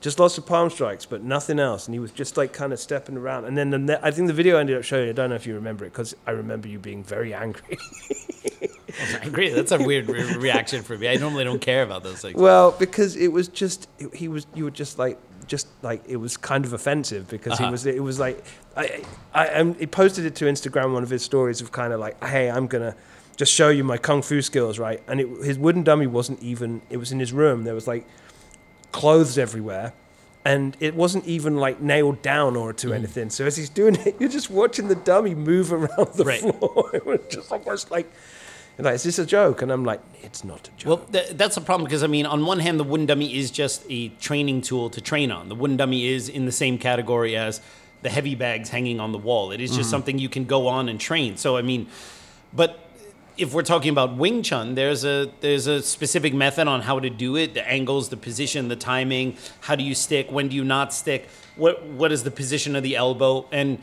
just lots of palm strikes, but nothing else. And he was just like kind of stepping around. And then the ne- I think the video ended up showing. I don't know if you remember it because I remember you being very angry. I agree. That's a weird re- reaction for me. I normally don't care about those things. well, because it was just he was you were just like just like it was kind of offensive because Uh-huh. he was it was like I I um, he posted it to Instagram one of his stories of kind of like hey I'm gonna just show you my kung fu skills right and it, his wooden dummy wasn't even it was in his room there was like clothes everywhere and it wasn't even like nailed down or Mm. to anything so as he's doing it you're just watching the dummy move around the Right. floor it was just almost like like is this a joke and I'm like it's not a joke Well, th- that's a problem because I mean, on one hand, the wooden dummy is just a training tool to train on. The wooden dummy is in the same category as the heavy bags hanging on the wall. It is just mm-hmm. something you can go on and train. So I mean, but if we're talking about Wing Chun, there's a there's a specific method on how to do it: the angles, the position, the timing. How do you stick? When do you not stick? What what is the position of the elbow? And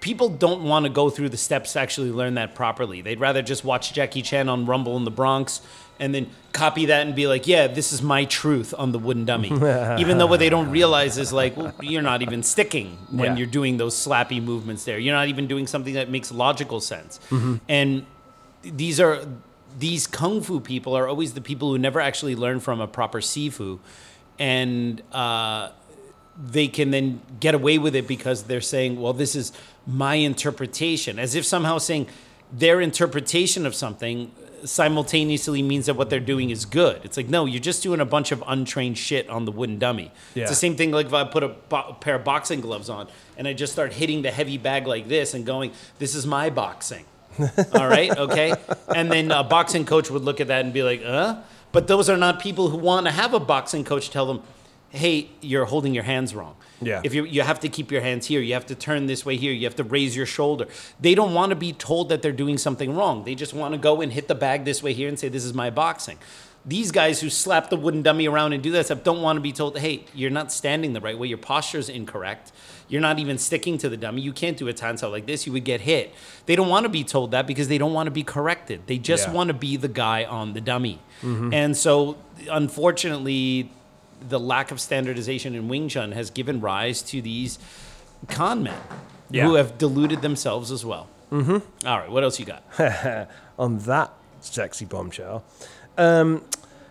people don't want to go through the steps to actually learn that properly. They'd rather just watch Jackie Chan on Rumble in the Bronx and then copy that and be like, yeah, this is my truth on the wooden dummy. even though what they don't realize is like, well, you're not even sticking when Yeah. you're doing those slappy movements there. You're not even doing something that makes logical sense. And these are these kung fu people are always the people who never actually learn from a proper sifu and uh, they can then get away with it because they're saying, well, this is my interpretation, as if somehow saying their interpretation of something simultaneously means that what they're doing is good. It's like, no, you're just doing a bunch of untrained shit on the wooden dummy. Yeah. It's the same thing like if I put a, bo- a pair of boxing gloves on and I just start hitting the heavy bag like this and going, this is my boxing. All right, okay? And then a boxing coach would look at that and be like, uh? But those are not people who want to have a boxing coach tell them, hey, you're holding your hands wrong. Yeah. If you you have to keep your hands here, you have to turn this way here, you have to raise your shoulder. They don't want to be told that they're doing something wrong. They just want to go and hit the bag this way here and say, this is my boxing. These guys who slap the wooden dummy around and do that stuff don't want to be told, hey, you're not standing the right way. Your posture is incorrect. You're not even sticking to the dummy. You can't do a tansao like this. You would get hit. They don't want to be told that because they don't want to be corrected. They just Yeah. want to be the guy on the dummy. Mm-hmm. And so, unfortunately, the lack of standardization in Wing Chun has given rise to these con men Yeah. who have deluded themselves as well. Mm-hmm. All right, what else you got? on that sexy bombshell. Um,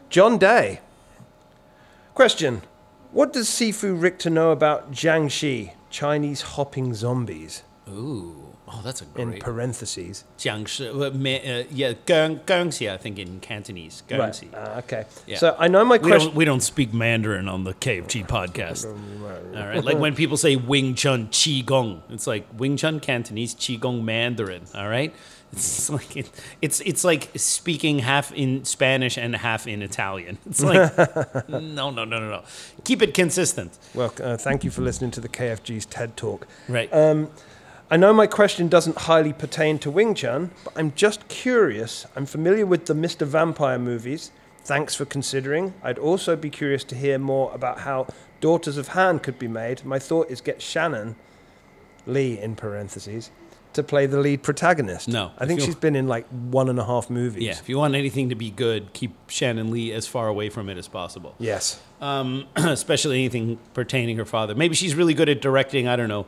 John Day. Question What does Sifu Richter know about Jiangshi, Chinese hopping zombies? Ooh, oh, that's a great. In parentheses. Jiangshi, uh, uh, yeah, Guang, Guangxi, I think in Cantonese. Guangxi. Ah, okay. Yeah. So I know my We question. don't, we don't speak Mandarin on the KFG podcast. All right. Like when people say Wing Chun Qi Gong, it's like Wing Chun Cantonese, Qi Gong Mandarin. All right. It's like it, it's it's like speaking half in Spanish and half in Italian. It's like no no no no no. Keep it consistent. Well, uh, thank you for listening to the KFG's TED Talk. Right. I know my question doesn't highly pertain to Wing Chun, but I'm just curious. I'm familiar with the Mr. Vampire movies. Thanks for considering. I'd also be curious to hear more about how Daughters of Han could be made. My thought is get Shannon, Lee in parentheses, to play the lead protagonist. No, I think she's been in like one and a half movies. yeah. If you want anything to be good, keep Shannon Lee as far away from it as possible. Yes. um, especially anything pertaining her father. Maybe she's really good at directing. I don't know.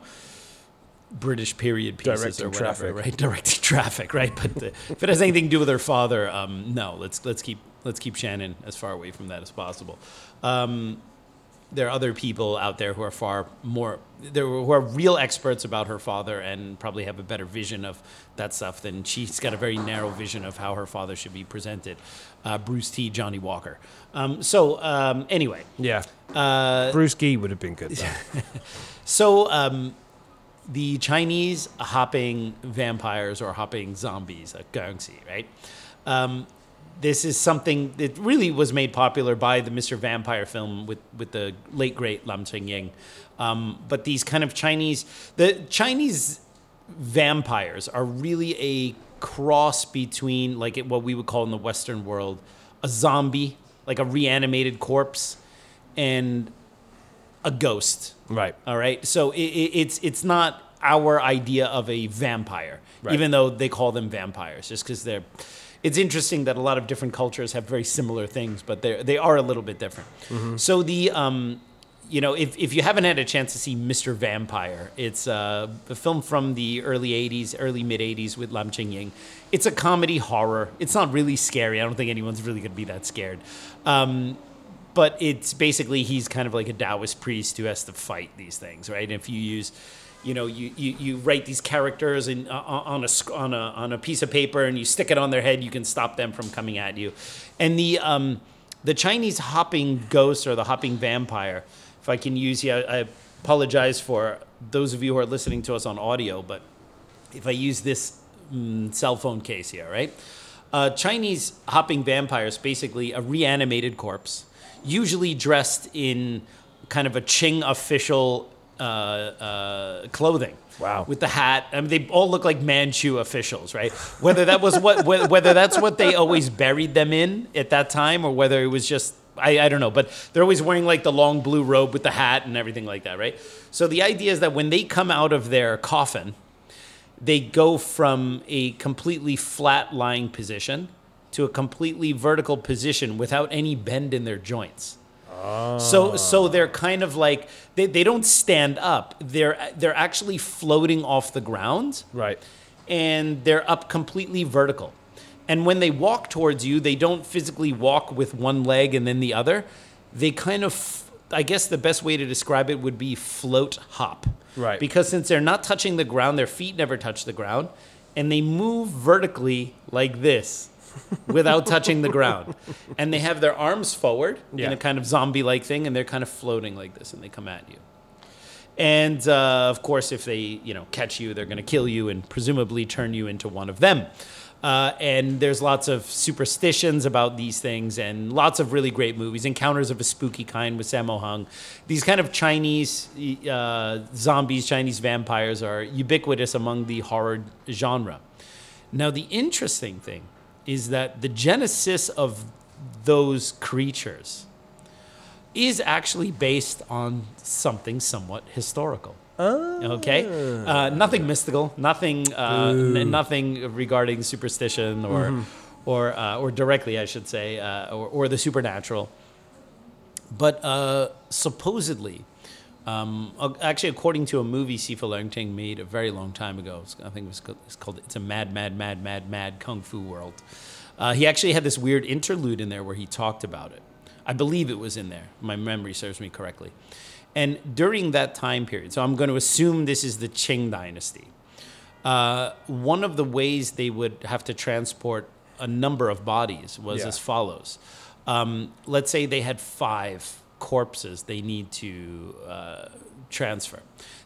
British period pieces Directing or whatever, traffic. right? Directing traffic, right? But the, if it has anything to do with her father, um, no. Let's let's keep let's keep Shannon as far away from that as possible. Um, there are other people out there who are far more there who are real experts about her father and probably have a better vision of that stuff than she's got a very narrow vision of how her father should be presented. Uh, Bruce T. Johnny Walker. Um, so um, anyway, Yeah. Uh, Bruce Gee would have been good. So um, the Chinese hopping vampires or hopping zombies, a right? Um, this is something that really was made popular by the Mr. Vampire film with, with the late great Lam Ching Ying. Um, but these kind of Chinese, the Chinese vampires are really a cross between like what we would call in the Western world a zombie, like a reanimated corpse, and a ghost. Right. All right. So it, it, it's it's not our idea of a vampire, Right. even though they call them vampires, just because they're. It's interesting that a lot of different cultures have very similar things, but they they are a little bit different. So the um, you know, if if you haven't had a chance to see Mr. Vampire, it's uh, a film from the early '80s, early mid '80s with Lam Ching Ying. It's a comedy horror. It's not really scary. I don't think anyone's really going to be that scared. Um, but it's basically he's kind of like a Taoist priest who has to fight these things, right? And if you use, you know, you, you, you write these characters in, uh, on a on a on a piece of paper and you stick it on their head, you can stop them from coming at you. And the um, the Chinese hopping ghost or the hopping vampire, if I can use you, I, I apologize for those of you who are listening to us on audio, but if I use this mm, cell phone case here, right? Uh, Chinese hopping vampires, basically a reanimated corpse, usually dressed in kind of a Qing official uh, uh, clothing. Wow. With the hat, I mean, they all look like Manchu officials, right? Whether that was what, whether that's what they always buried them in at that time, or whether it was just, I, I don't know. But they're always wearing like the long blue robe with the hat and everything like that, right? So the idea is that when they come out of their coffin, they go from a completely flat lying position to a completely vertical position without any bend in their joints. Ah. So so they're kind of like they, they don't stand up. They're they're actually floating off the ground Right. and they're up completely vertical. And when they walk towards you, they don't physically walk with one leg and then the other. They kind of, I guess the best way to describe it would be float hop. Right. Because since they're not touching the ground, their feet never touch the ground, and they move vertically like this without touching the ground. And they have their arms forward in a kind of zombie like thing, and they're kind of floating like this, and they come at you. And uh, of course, if they you know catch you, they're going to kill you and presumably turn you into one of them. Uh, and there's lots of superstitions about these things, and lots of really great movies. Encounters of a Spooky Kind with Sammo Hung. These kind of Chinese uh, zombies, Chinese vampires are ubiquitous among the horror genre. Now, the interesting thing is that the genesis of those creatures is actually based on something somewhat historical. Okay, uh, nothing mystical, nothing, uh, n- nothing regarding superstition or, or, uh, or directly, I should say, uh, or, or the supernatural. But uh, supposedly, um, uh, actually, according to a movie Sifu Leung Ting made a very long time ago, I think it was called, it's called "It's a Mad, Mad, Mad, Mad, Mad Kung Fu World." Uh, he actually had this weird interlude in there where he talked about it. I believe it was in there. My memory serves me correctly. And during that time period, so I'm going to assume this is the Qing Dynasty. Uh, one of the ways they would have to transport a number of bodies was Yeah. as follows. Um, let's say they had five corpses they need to uh, transfer.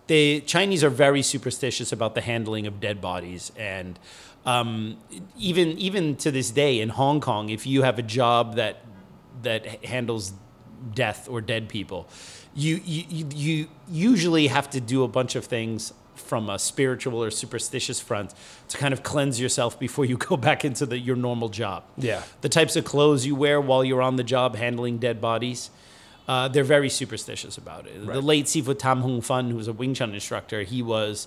The Chinese are very superstitious about the handling of dead bodies, and um, even even to this day in Hong Kong, if you have a job that that handles death or dead people, you, you you usually have to do a bunch of things from a spiritual or superstitious front to kind of cleanse yourself before you go back into the, your normal job. Yeah. The types of clothes you wear while you're on the job handling dead bodies, uh, they're very superstitious about it. The Right. late Sifu Tam Hung Fun, who was a Wing Chun instructor, he was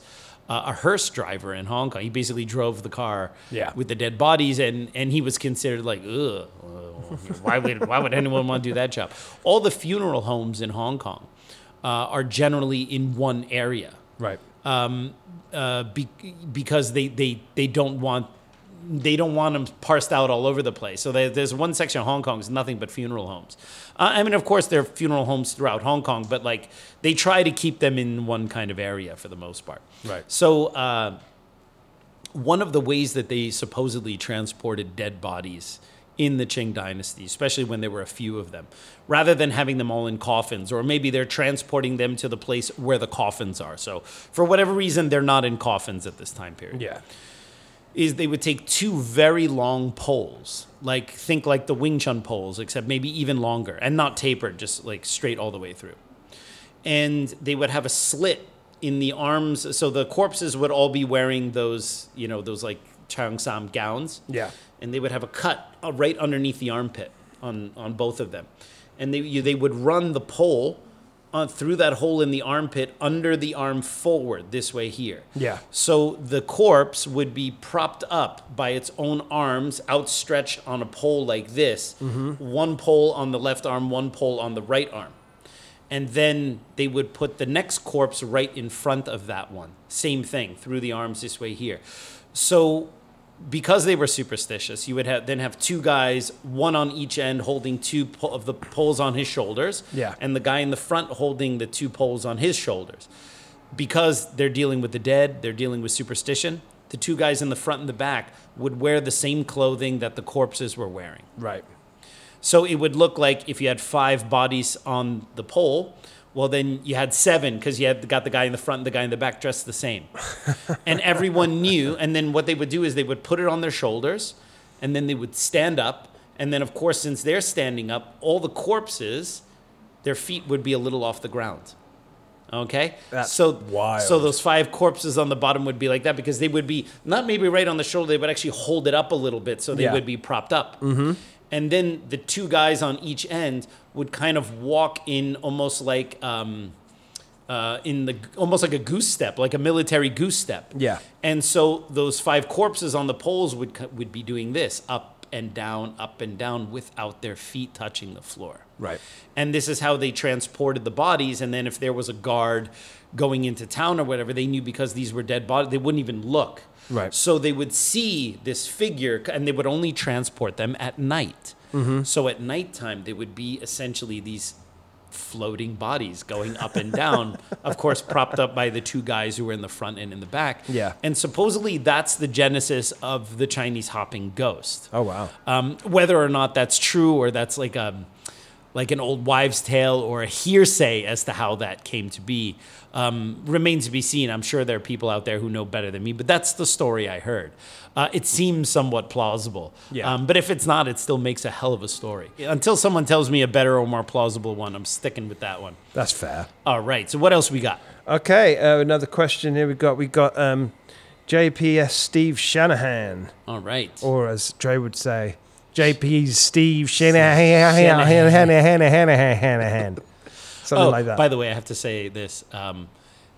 uh, a hearse driver in Hong Kong. He basically drove the car Yeah. with the dead bodies, and, and he was considered like, ugh, uh, why would, why would anyone want to do that job? All the funeral homes in Hong Kong uh, are generally in one area Right. um, uh, be, because they, they, they don't want they don't want them parsed out all over the place. So there- there's one section of Hong Kong is nothing but funeral homes. Uh, I mean, of course, there are funeral homes throughout Hong Kong, but like they try to keep them in one kind of area for the most part. Right. So uh, one of the ways that they supposedly transported dead bodies in the Qing dynasty, especially when there were a few of them, rather than having them all in coffins, or maybe they're transporting them to the place where the coffins are. So, for whatever reason, they're not in coffins at this time period Yeah. Is they would take two very long poles, like think like the Wing Chun poles, except maybe even longer and not tapered, just like straight all the way through. And they would have a slit in the arms, so the corpses would all be wearing those, you know, those like Chang Sam gowns. Yeah. And they would have a cut uh, right underneath the armpit on on both of them, and they you, they would run the pole. Uh, through that hole in the armpit, under the arm forward, this way here. Yeah. So the corpse would be propped up by its own arms outstretched on a pole like this one pole on the left arm, one pole on the right arm. And then they would put the next corpse right in front of that one. Same thing, through the arms this way here. So because they were superstitious, you would have, then have two guys, one on each end, holding two po- of the poles on his shoulders, Yeah. and the guy in the front holding the two poles on his shoulders because they're dealing with the dead, they're dealing with superstition. The two guys in the front and the back would wear the same clothing that the corpses were wearing. Right. So it would look like if you had five bodies on the pole, well, then you had seven because you had got the guy in the front and the guy in the back dressed the same. and everyone knew. And then what they would do is they would put it on their shoulders and then they would stand up. And then, of course, since they're standing up, all the corpses, their feet would be a little off the ground. Okay? That's so wild. So those five corpses on the bottom would be like that because they would be not maybe right on the shoulder, they would actually hold it up a little bit so they Yeah. would be propped up. Mm-hmm. And then the two guys on each end would kind of walk in almost like um, uh, in the almost like a goose step, like a military goose step. Yeah. And so those five corpses on the poles would would be doing this up and down, up and down, without their feet touching the floor. Right. And this is how they transported the bodies. And then if there was a guard going into town or whatever, they knew because these were dead bodies, they wouldn't even look. Right. So they would see this figure, and they would only transport them at night. Mm-hmm. So at nighttime, they would be essentially these floating bodies going up and down, of course, propped up by the two guys who were in the front and in the back. Yeah. And supposedly that's the genesis of the Chinese hopping ghost. Oh wow. Um, whether or not that's true or that's like a like an old wives' tale or a hearsay as to how that came to be um, remains to be seen. I'm sure there are people out there who know better than me, but that's the story I heard. Uh, it seems somewhat plausible. Yeah. Um, but if it's not, it still makes a hell of a story. Until someone tells me a better or more plausible one, I'm sticking with that one. That's fair. All right. So what else we got? Okay, uh, another question here we got. We got um, JPS Steve Shanahan, All right. or as Dre would say, JP's Steve Shanahan. Something oh, like that. by the way, I have to say this. Um,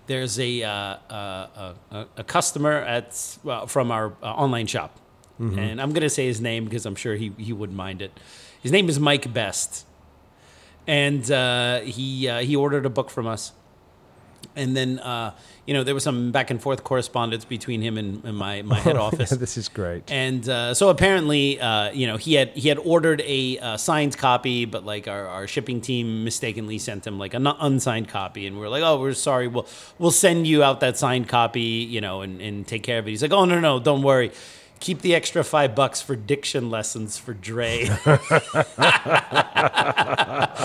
there's a, uh, uh, a a customer at well, from our uh, online shop, Mm-hmm. and I'm gonna say his name because I'm sure he he wouldn't mind it. His name is Mike Best, and uh, he uh, he ordered a book from us, and then uh, you know there was some back and forth correspondence between him and, and my my head office. this is great. And uh, so apparently, uh, you know, he had he had ordered a uh, signed copy, but like our, our shipping team mistakenly sent him like an unsigned copy, and we are like, oh, we're sorry, we'll we'll send you out that signed copy, you know, and, and take care of it. He's like, oh no no, don't worry. Keep the extra five bucks for diction lessons for Dre.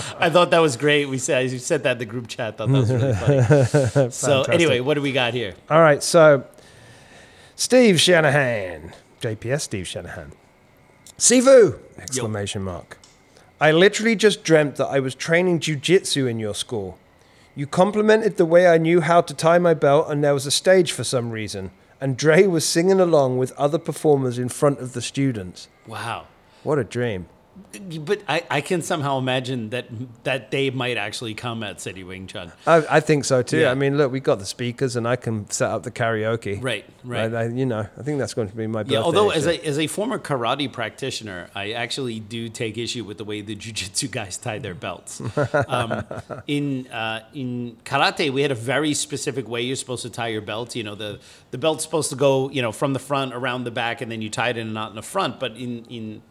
I thought that was great. We said you said that in the group chat. Thought that was really funny. so anyway, what do we got here? All right, so Steve Shanahan, JPS Steve Shanahan. Sifu! Exclamation mark. I literally just dreamt that I was training jujitsu in your school. You complimented the way I knew how to tie my belt, and there was a stage for some reason. And Dre was singing along with other performers in front of the students. Wow. What a dream. But I, I can somehow imagine that that day might actually come at City Wing Chun. I, I think so too. Yeah. I mean, look, we got the speakers, and I can set up the karaoke. Right, right. I, I- you know, I think that's going to be my. Yeah, although as a, as a former karate practitioner, I actually do take issue with the way the jujitsu guys tie their belts. Um, in uh, in karate, we had a very specific way you're supposed to tie your belt. You know, the the belt's supposed to go, you know, from the front around the back, and then you tie it in a knot in the front. But in in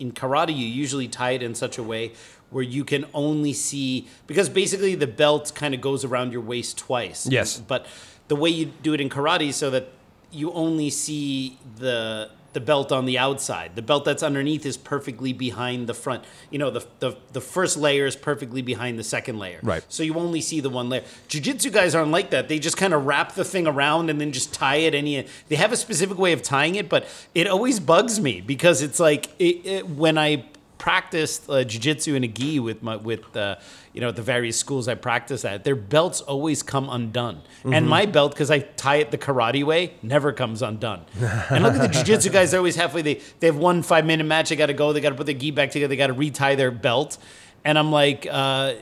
in karate, you usually tie it in such a way where you can only see because basically the belt kind of goes around your waist twice. Yes. But the way you do it in karate is so that you only see the the belt on the outside. The belt that's underneath is perfectly behind the front. You know, the the, the first layer is perfectly behind the second layer. Right. So you only see the one layer. Jiu-jitsu guys aren't like that. They just kind of wrap the thing around and then just tie it any they have a specific way of tying it, but it always bugs me because it's like it, it, when I practiced uh, jiu-jitsu in a gi with my with uh, you know the various schools I practice at their belts always come undone. And my belt because I tie it the karate way never comes undone. And look at the jiu-jitsu guys they're always halfway they they have one five minute match they got to go they got to put their gi back together they got to retie their belt. And I'm like uh,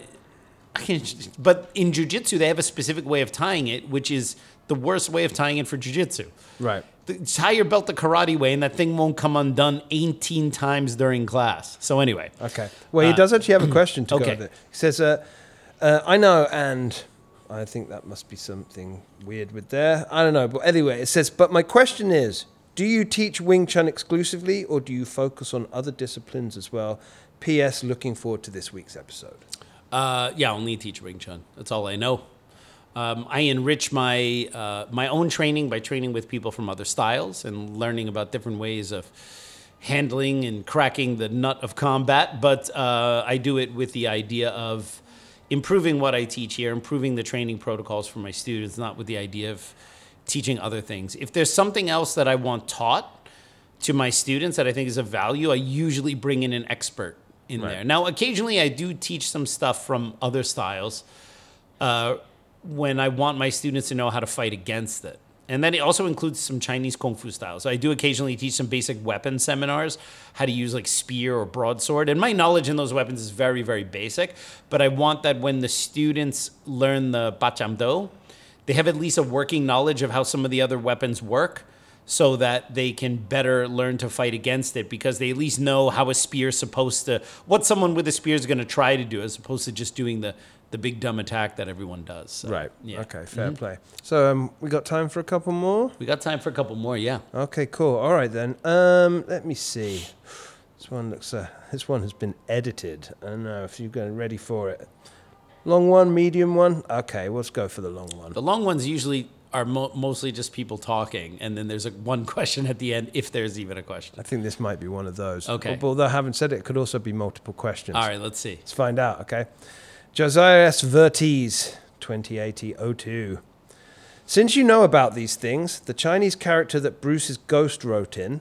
but in jujitsu, they have a specific way of tying it, which is the worst way of tying it for jujitsu. Right. The- Tie your belt the karate way, and that thing won't come undone 18 times during class. So anyway, Okay. Well, he does actually have a question to go Uh, with it. He says, uh, uh, I know, and I think that must be something weird with there. I don't know. But anyway, it says, but my question is do you teach Wing Chun exclusively, or do you focus on other disciplines as well? P.S. Looking forward to this week's episode. Uh, yeah, only teach Wing Chun. That's all I know. Um, I enrich my uh, my own training by training with people from other styles and learning about different ways of handling and cracking the nut of combat. But uh, I do it with the idea of improving what I teach here, improving the training protocols for my students, not with the idea of teaching other things. If there's something else that I want taught, to my students that I think is of value, I usually bring in an expert in there. Now, occasionally I do teach some stuff from other styles uh, when I want my students to know how to fight against it. And then it also includes some Chinese Kung Fu styles. I do occasionally teach some basic weapon seminars, how to use like spear or broadsword. And my knowledge in those weapons is very, very basic. But I want that when the students learn the Bart Cham Dao, they have at least a working knowledge of how some of the other weapons work so that they can better learn to fight against it because they at least know how a spear is supposed to what someone with a spear is going to try to do as opposed to just doing the the big dumb attack that everyone does So, Right. yeah Okay, fair play. So um, we got time for a couple more? we got time for a couple more yeah Okay, cool. All right then. Um, let me see. This one looks. Uh, this one has been edited. I don't know if you're getting ready for it. Long one, medium one. Okay, let's go for the long one. the long ones usually are mo- mostly just people talking and then there's a one question at the end if there's even a question I think this might be one of those. Okay. But although having said it, it could also be multiple questions. all right let's see Let's find out. Okay. Josiah S. Vertes, 2080-02. Since you know about these things, the Chinese character that Bruce's ghost wrote in,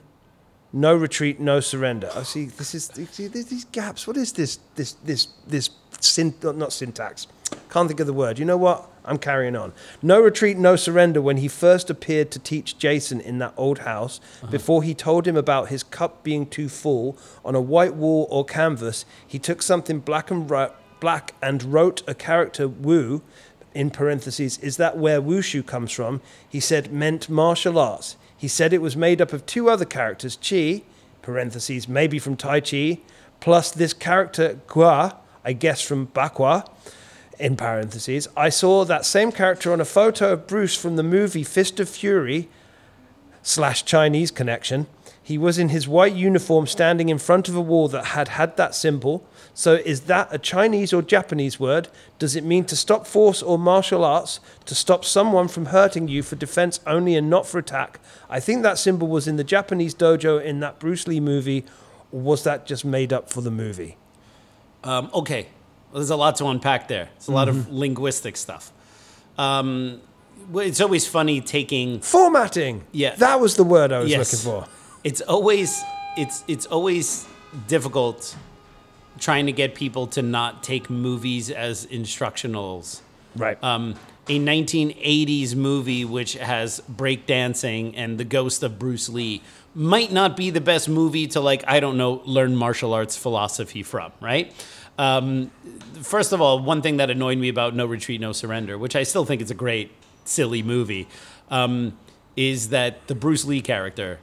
no retreat, no surrender. I see. This is see, these gaps. What is this? This this this syn, not syntax. Can't think of the word. You know what? I'm carrying on. No retreat, no surrender. When he first appeared to teach Jason in that old house, uh-huh. before he told him about his cup being too full, on a white wall or canvas, he took something black and ri- black and wrote a character Wu. In parentheses, is that where wushu comes from? He said meant martial arts. He said it was made up of two other characters, Chi, parentheses, maybe from Tai Chi, plus this character Gua, I guess from Bagua, in parentheses. I saw that same character on a photo of Bruce from the movie Fist of Fury slash Chinese connection. He was in his white uniform standing in front of a wall that had had that symbol. So is that a Chinese or Japanese word? Does it mean to stop force or martial arts? To stop someone from hurting you for defense only and not for attack? I think that symbol was in the Japanese dojo in that Bruce Lee movie. Or was that just made up for the movie? Um, okay, there's a lot to unpack there. It's a lot of linguistic stuff. Um, it's always funny taking. Formatting. Yeah. That was the word I was Yes. looking for. It's always it's it's always difficult trying to get people to not take movies as instructionals. Right. Um, a 1980s movie which has breakdancing and the ghost of Bruce Lee might not be the best movie to like I don't know learn martial arts philosophy from, right? Um, first of all, one thing that annoyed me about No Retreat, No Surrender, which I still think is a great silly movie, um, is that the Bruce Lee character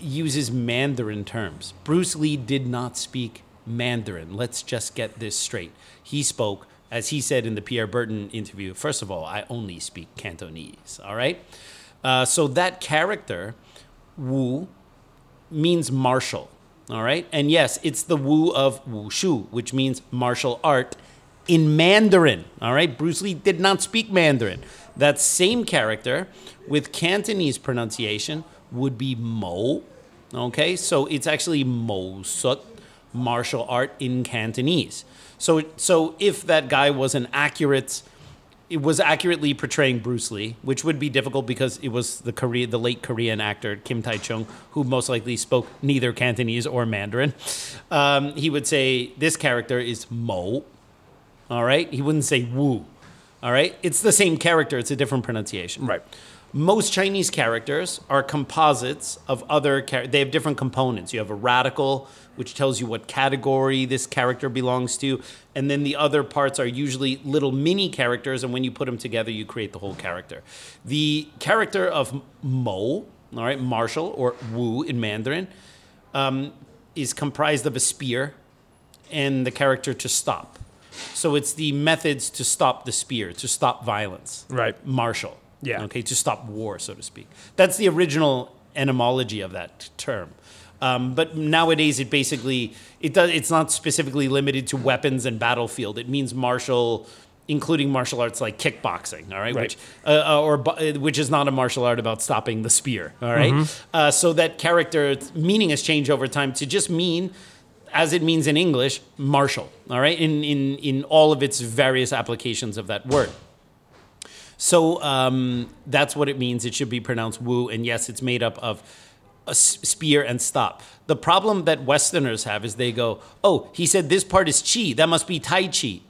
uses Mandarin terms. Bruce Lee did not speak Mandarin. Let's just get this straight. He spoke, as he said in the Pierre Berton interview, first of all, I only speak Cantonese, all right? Uh, so that character, Wu, means martial, all right? And yes, it's the Wu of Wushu, which means martial art in Mandarin, all right? Bruce Lee did not speak Mandarin. That same character with Cantonese pronunciation would be Mo, okay? So it's actually Mo Sut, martial art in Cantonese. So, so if that guy was an accurate it was accurately portraying Bruce Lee, which would be difficult because it was the Korea, the late Korean actor Kim Tai Chung, who most likely spoke neither Cantonese or Mandarin. Um, he would say this character is Mo. All right, he wouldn't say Wu. All right, it's the same character; it's a different pronunciation. Right. Most Chinese characters are composites of other. Char- they have different components. You have a radical, which tells you what category this character belongs to, and then the other parts are usually little mini characters. And when you put them together, you create the whole character. The character of Mo, all right, martial or Wu in Mandarin, um, is comprised of a spear and the character to stop. So it's the methods to stop the spear, to stop violence. Right. Martial. Yeah. Okay, to stop war, so to speak. That's the original etymology of that term. Um, but nowadays, it basically it does. It's not specifically limited to weapons and battlefield. It means martial, including martial arts like kickboxing. All right, Right. which uh, uh, or uh, which is not a martial art about stopping the spear. All right? uh, so that character meaning has changed over time to just mean as it means in English, martial, all right, in, in, in all of its various applications of that word. So um, that's what it means. It should be pronounced Wu. And yes, it's made up of a spear and stop. The problem that Westerners have is they go, oh, he said this part is chi. That must be Tai Chi.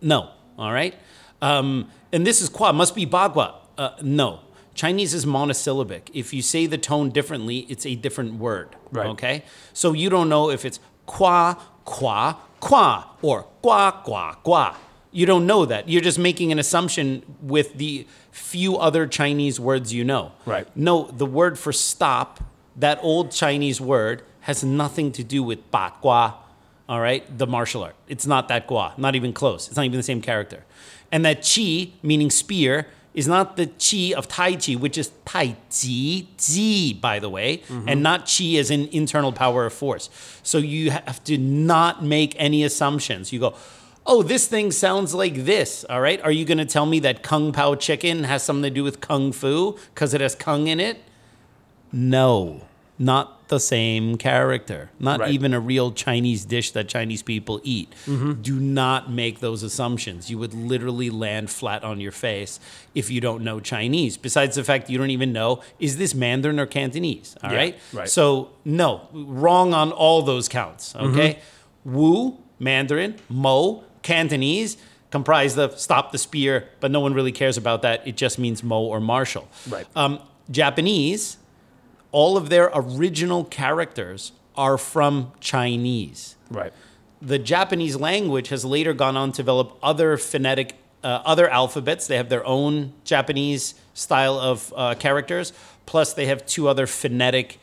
No, all right? Um, and this is Kwa, must be Bagua. Uh, no. Chinese is monosyllabic. If you say the tone differently, it's a different word. Right. Okay? So you don't know if it's Kwa, Kwa, Kwa, or Gua, Gua, Gua. You don't know that. You're just making an assumption with the few other Chinese words you know. Right. No, the word for stop, that old Chinese word, has nothing to do with ba gua, all right, the martial art. It's not that gua, not even close. It's not even the same character. And that chi, meaning spear, is not the chi of Tai Chi, which is Tai Chi, Ji, by the way, mm-hmm. and not chi as an internal power of force. So you have to not make any assumptions. You go, oh, this thing sounds like this, all right? Are you going to tell me that Kung Pao chicken has something to do with Kung Fu because it has Kung in it? No, not the same character. Not Right. even a real Chinese dish that Chinese people eat. Mm-hmm. Do not make those assumptions. You would literally land flat on your face if you don't know Chinese. Besides the fact you don't even know is this Mandarin or Cantonese, All Yeah, right? right. So, no, wrong on all those counts, okay? Mm-hmm. Wu, Mandarin, Mo, Cantonese, comprised of stop the spear, but no one really cares about that. It just means Mo or martial. Right. Um, Japanese, all of their original characters are from Chinese. Right. The Japanese language has later gone on to develop other phonetic, uh, other alphabets. They have their own Japanese style of uh, characters. Plus, they have two other phonetic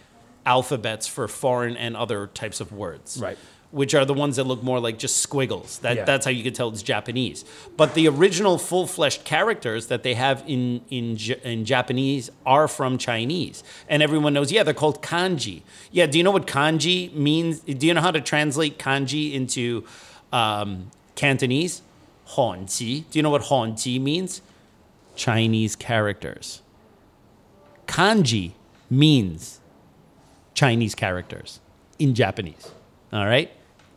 alphabets for foreign and other types of words. Right. Which are the ones that look more like just squiggles. That, Yeah. That's how you could tell it's Japanese. But the original full fleshed characters that they have in, in, in Japanese are from Chinese. And everyone knows, yeah, they're called kanji. Yeah, do you know what kanji means? Do you know how to translate kanji into um, Cantonese? Honji. Do you know what honji means? Chinese characters. Kanji means Chinese characters in Japanese. All right?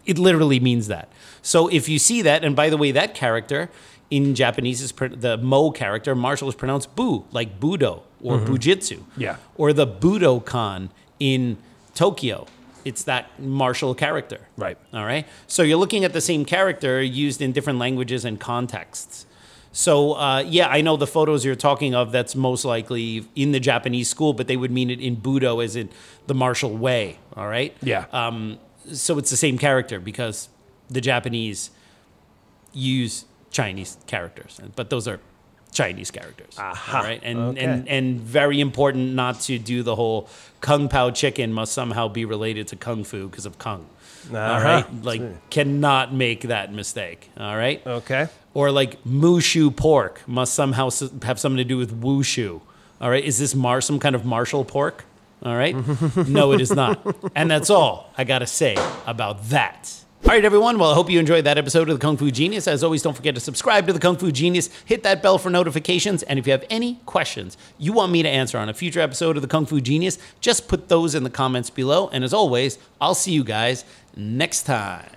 It literally means that. So if you see that, and by the way, that character in Japanese is pr- the Mo character, martial is pronounced Bu, like Budo or Bujitsu. Yeah. Or the Budokan in Tokyo. It's that martial character. Right. All right. So you're looking at the same character used in different languages and contexts. So uh, yeah, I know the photos you're talking of. That's most likely in the Japanese school, but they would mean it in Budo as in the martial way. All right. Yeah. Um, so it's the same character because the Japanese use Chinese characters, but those are Chinese characters. Aha. All right. And Okay. and and very important not to do the whole kung pao chicken must somehow be related to kung fu because of kung. All Uh-huh. right. Like cannot make that mistake. All right. Okay. Or like mushu pork must somehow have something to do with wushu. All right, is this mar some kind of martial pork? All right, no, it is not. And that's all I gotta say about that. All right, everyone. Well, I hope you enjoyed that episode of the Kung Fu Genius. As always, don't forget to subscribe to the Kung Fu Genius, hit that bell for notifications, and if you have any questions you want me to answer on a future episode of the Kung Fu Genius, just put those in the comments below. And as always, I'll see you guys next time.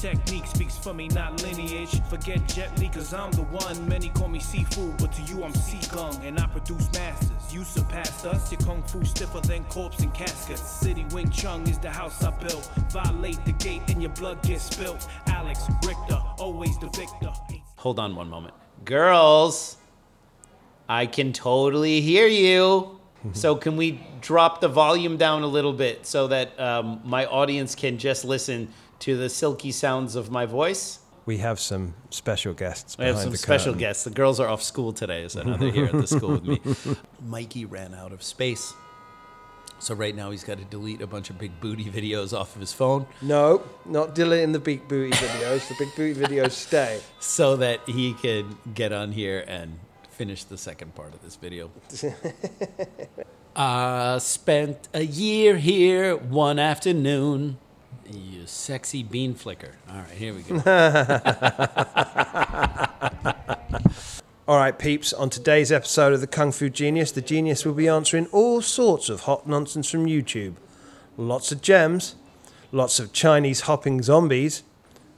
Technique speaks for me, not lineage. Forget Jet Li, cause I'm the one. Many call me Sifu, but to you I'm sea gung. And I produce masters. You surpassed us. Your kung fu stiffer than corpse and caskets. City Wing Chun is the house I built. Violate the gate and your blood gets spilt. Alex Richter, always the victor. Hold on one moment. Girls, I can totally hear you. So, can we drop the volume down a little bit so that um, my audience can just listen to the silky sounds of my voice? We have some special guests. We have some special curtain. guests. The girls are off school today, so now they're here at the school with me. Mikey ran out of space. So, right now, he's got to delete a bunch of big booty videos off of his phone No, not deleting the big booty videos. the big booty videos stay. so that he can get on here and finish the second part of this video. I uh, spent a year here one afternoon. You sexy bean flicker. All right, here we go. All right, peeps, on today's episode of the Kung Fu Genius, the genius will be answering all sorts of hot nonsense from YouTube. Lots of gems, lots of Chinese hopping zombies,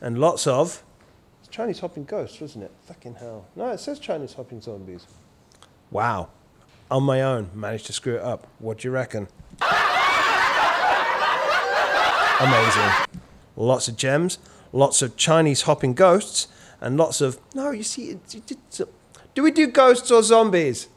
and lots of. It's Chinese hopping ghosts, wasn't it? Fucking hell. No, it says Chinese hopping zombies. Wow. On my own, managed to screw it up. What do you reckon? Amazing. Lots of gems, lots of Chinese hopping ghosts, and lots of. No, you see, do we do ghosts or zombies?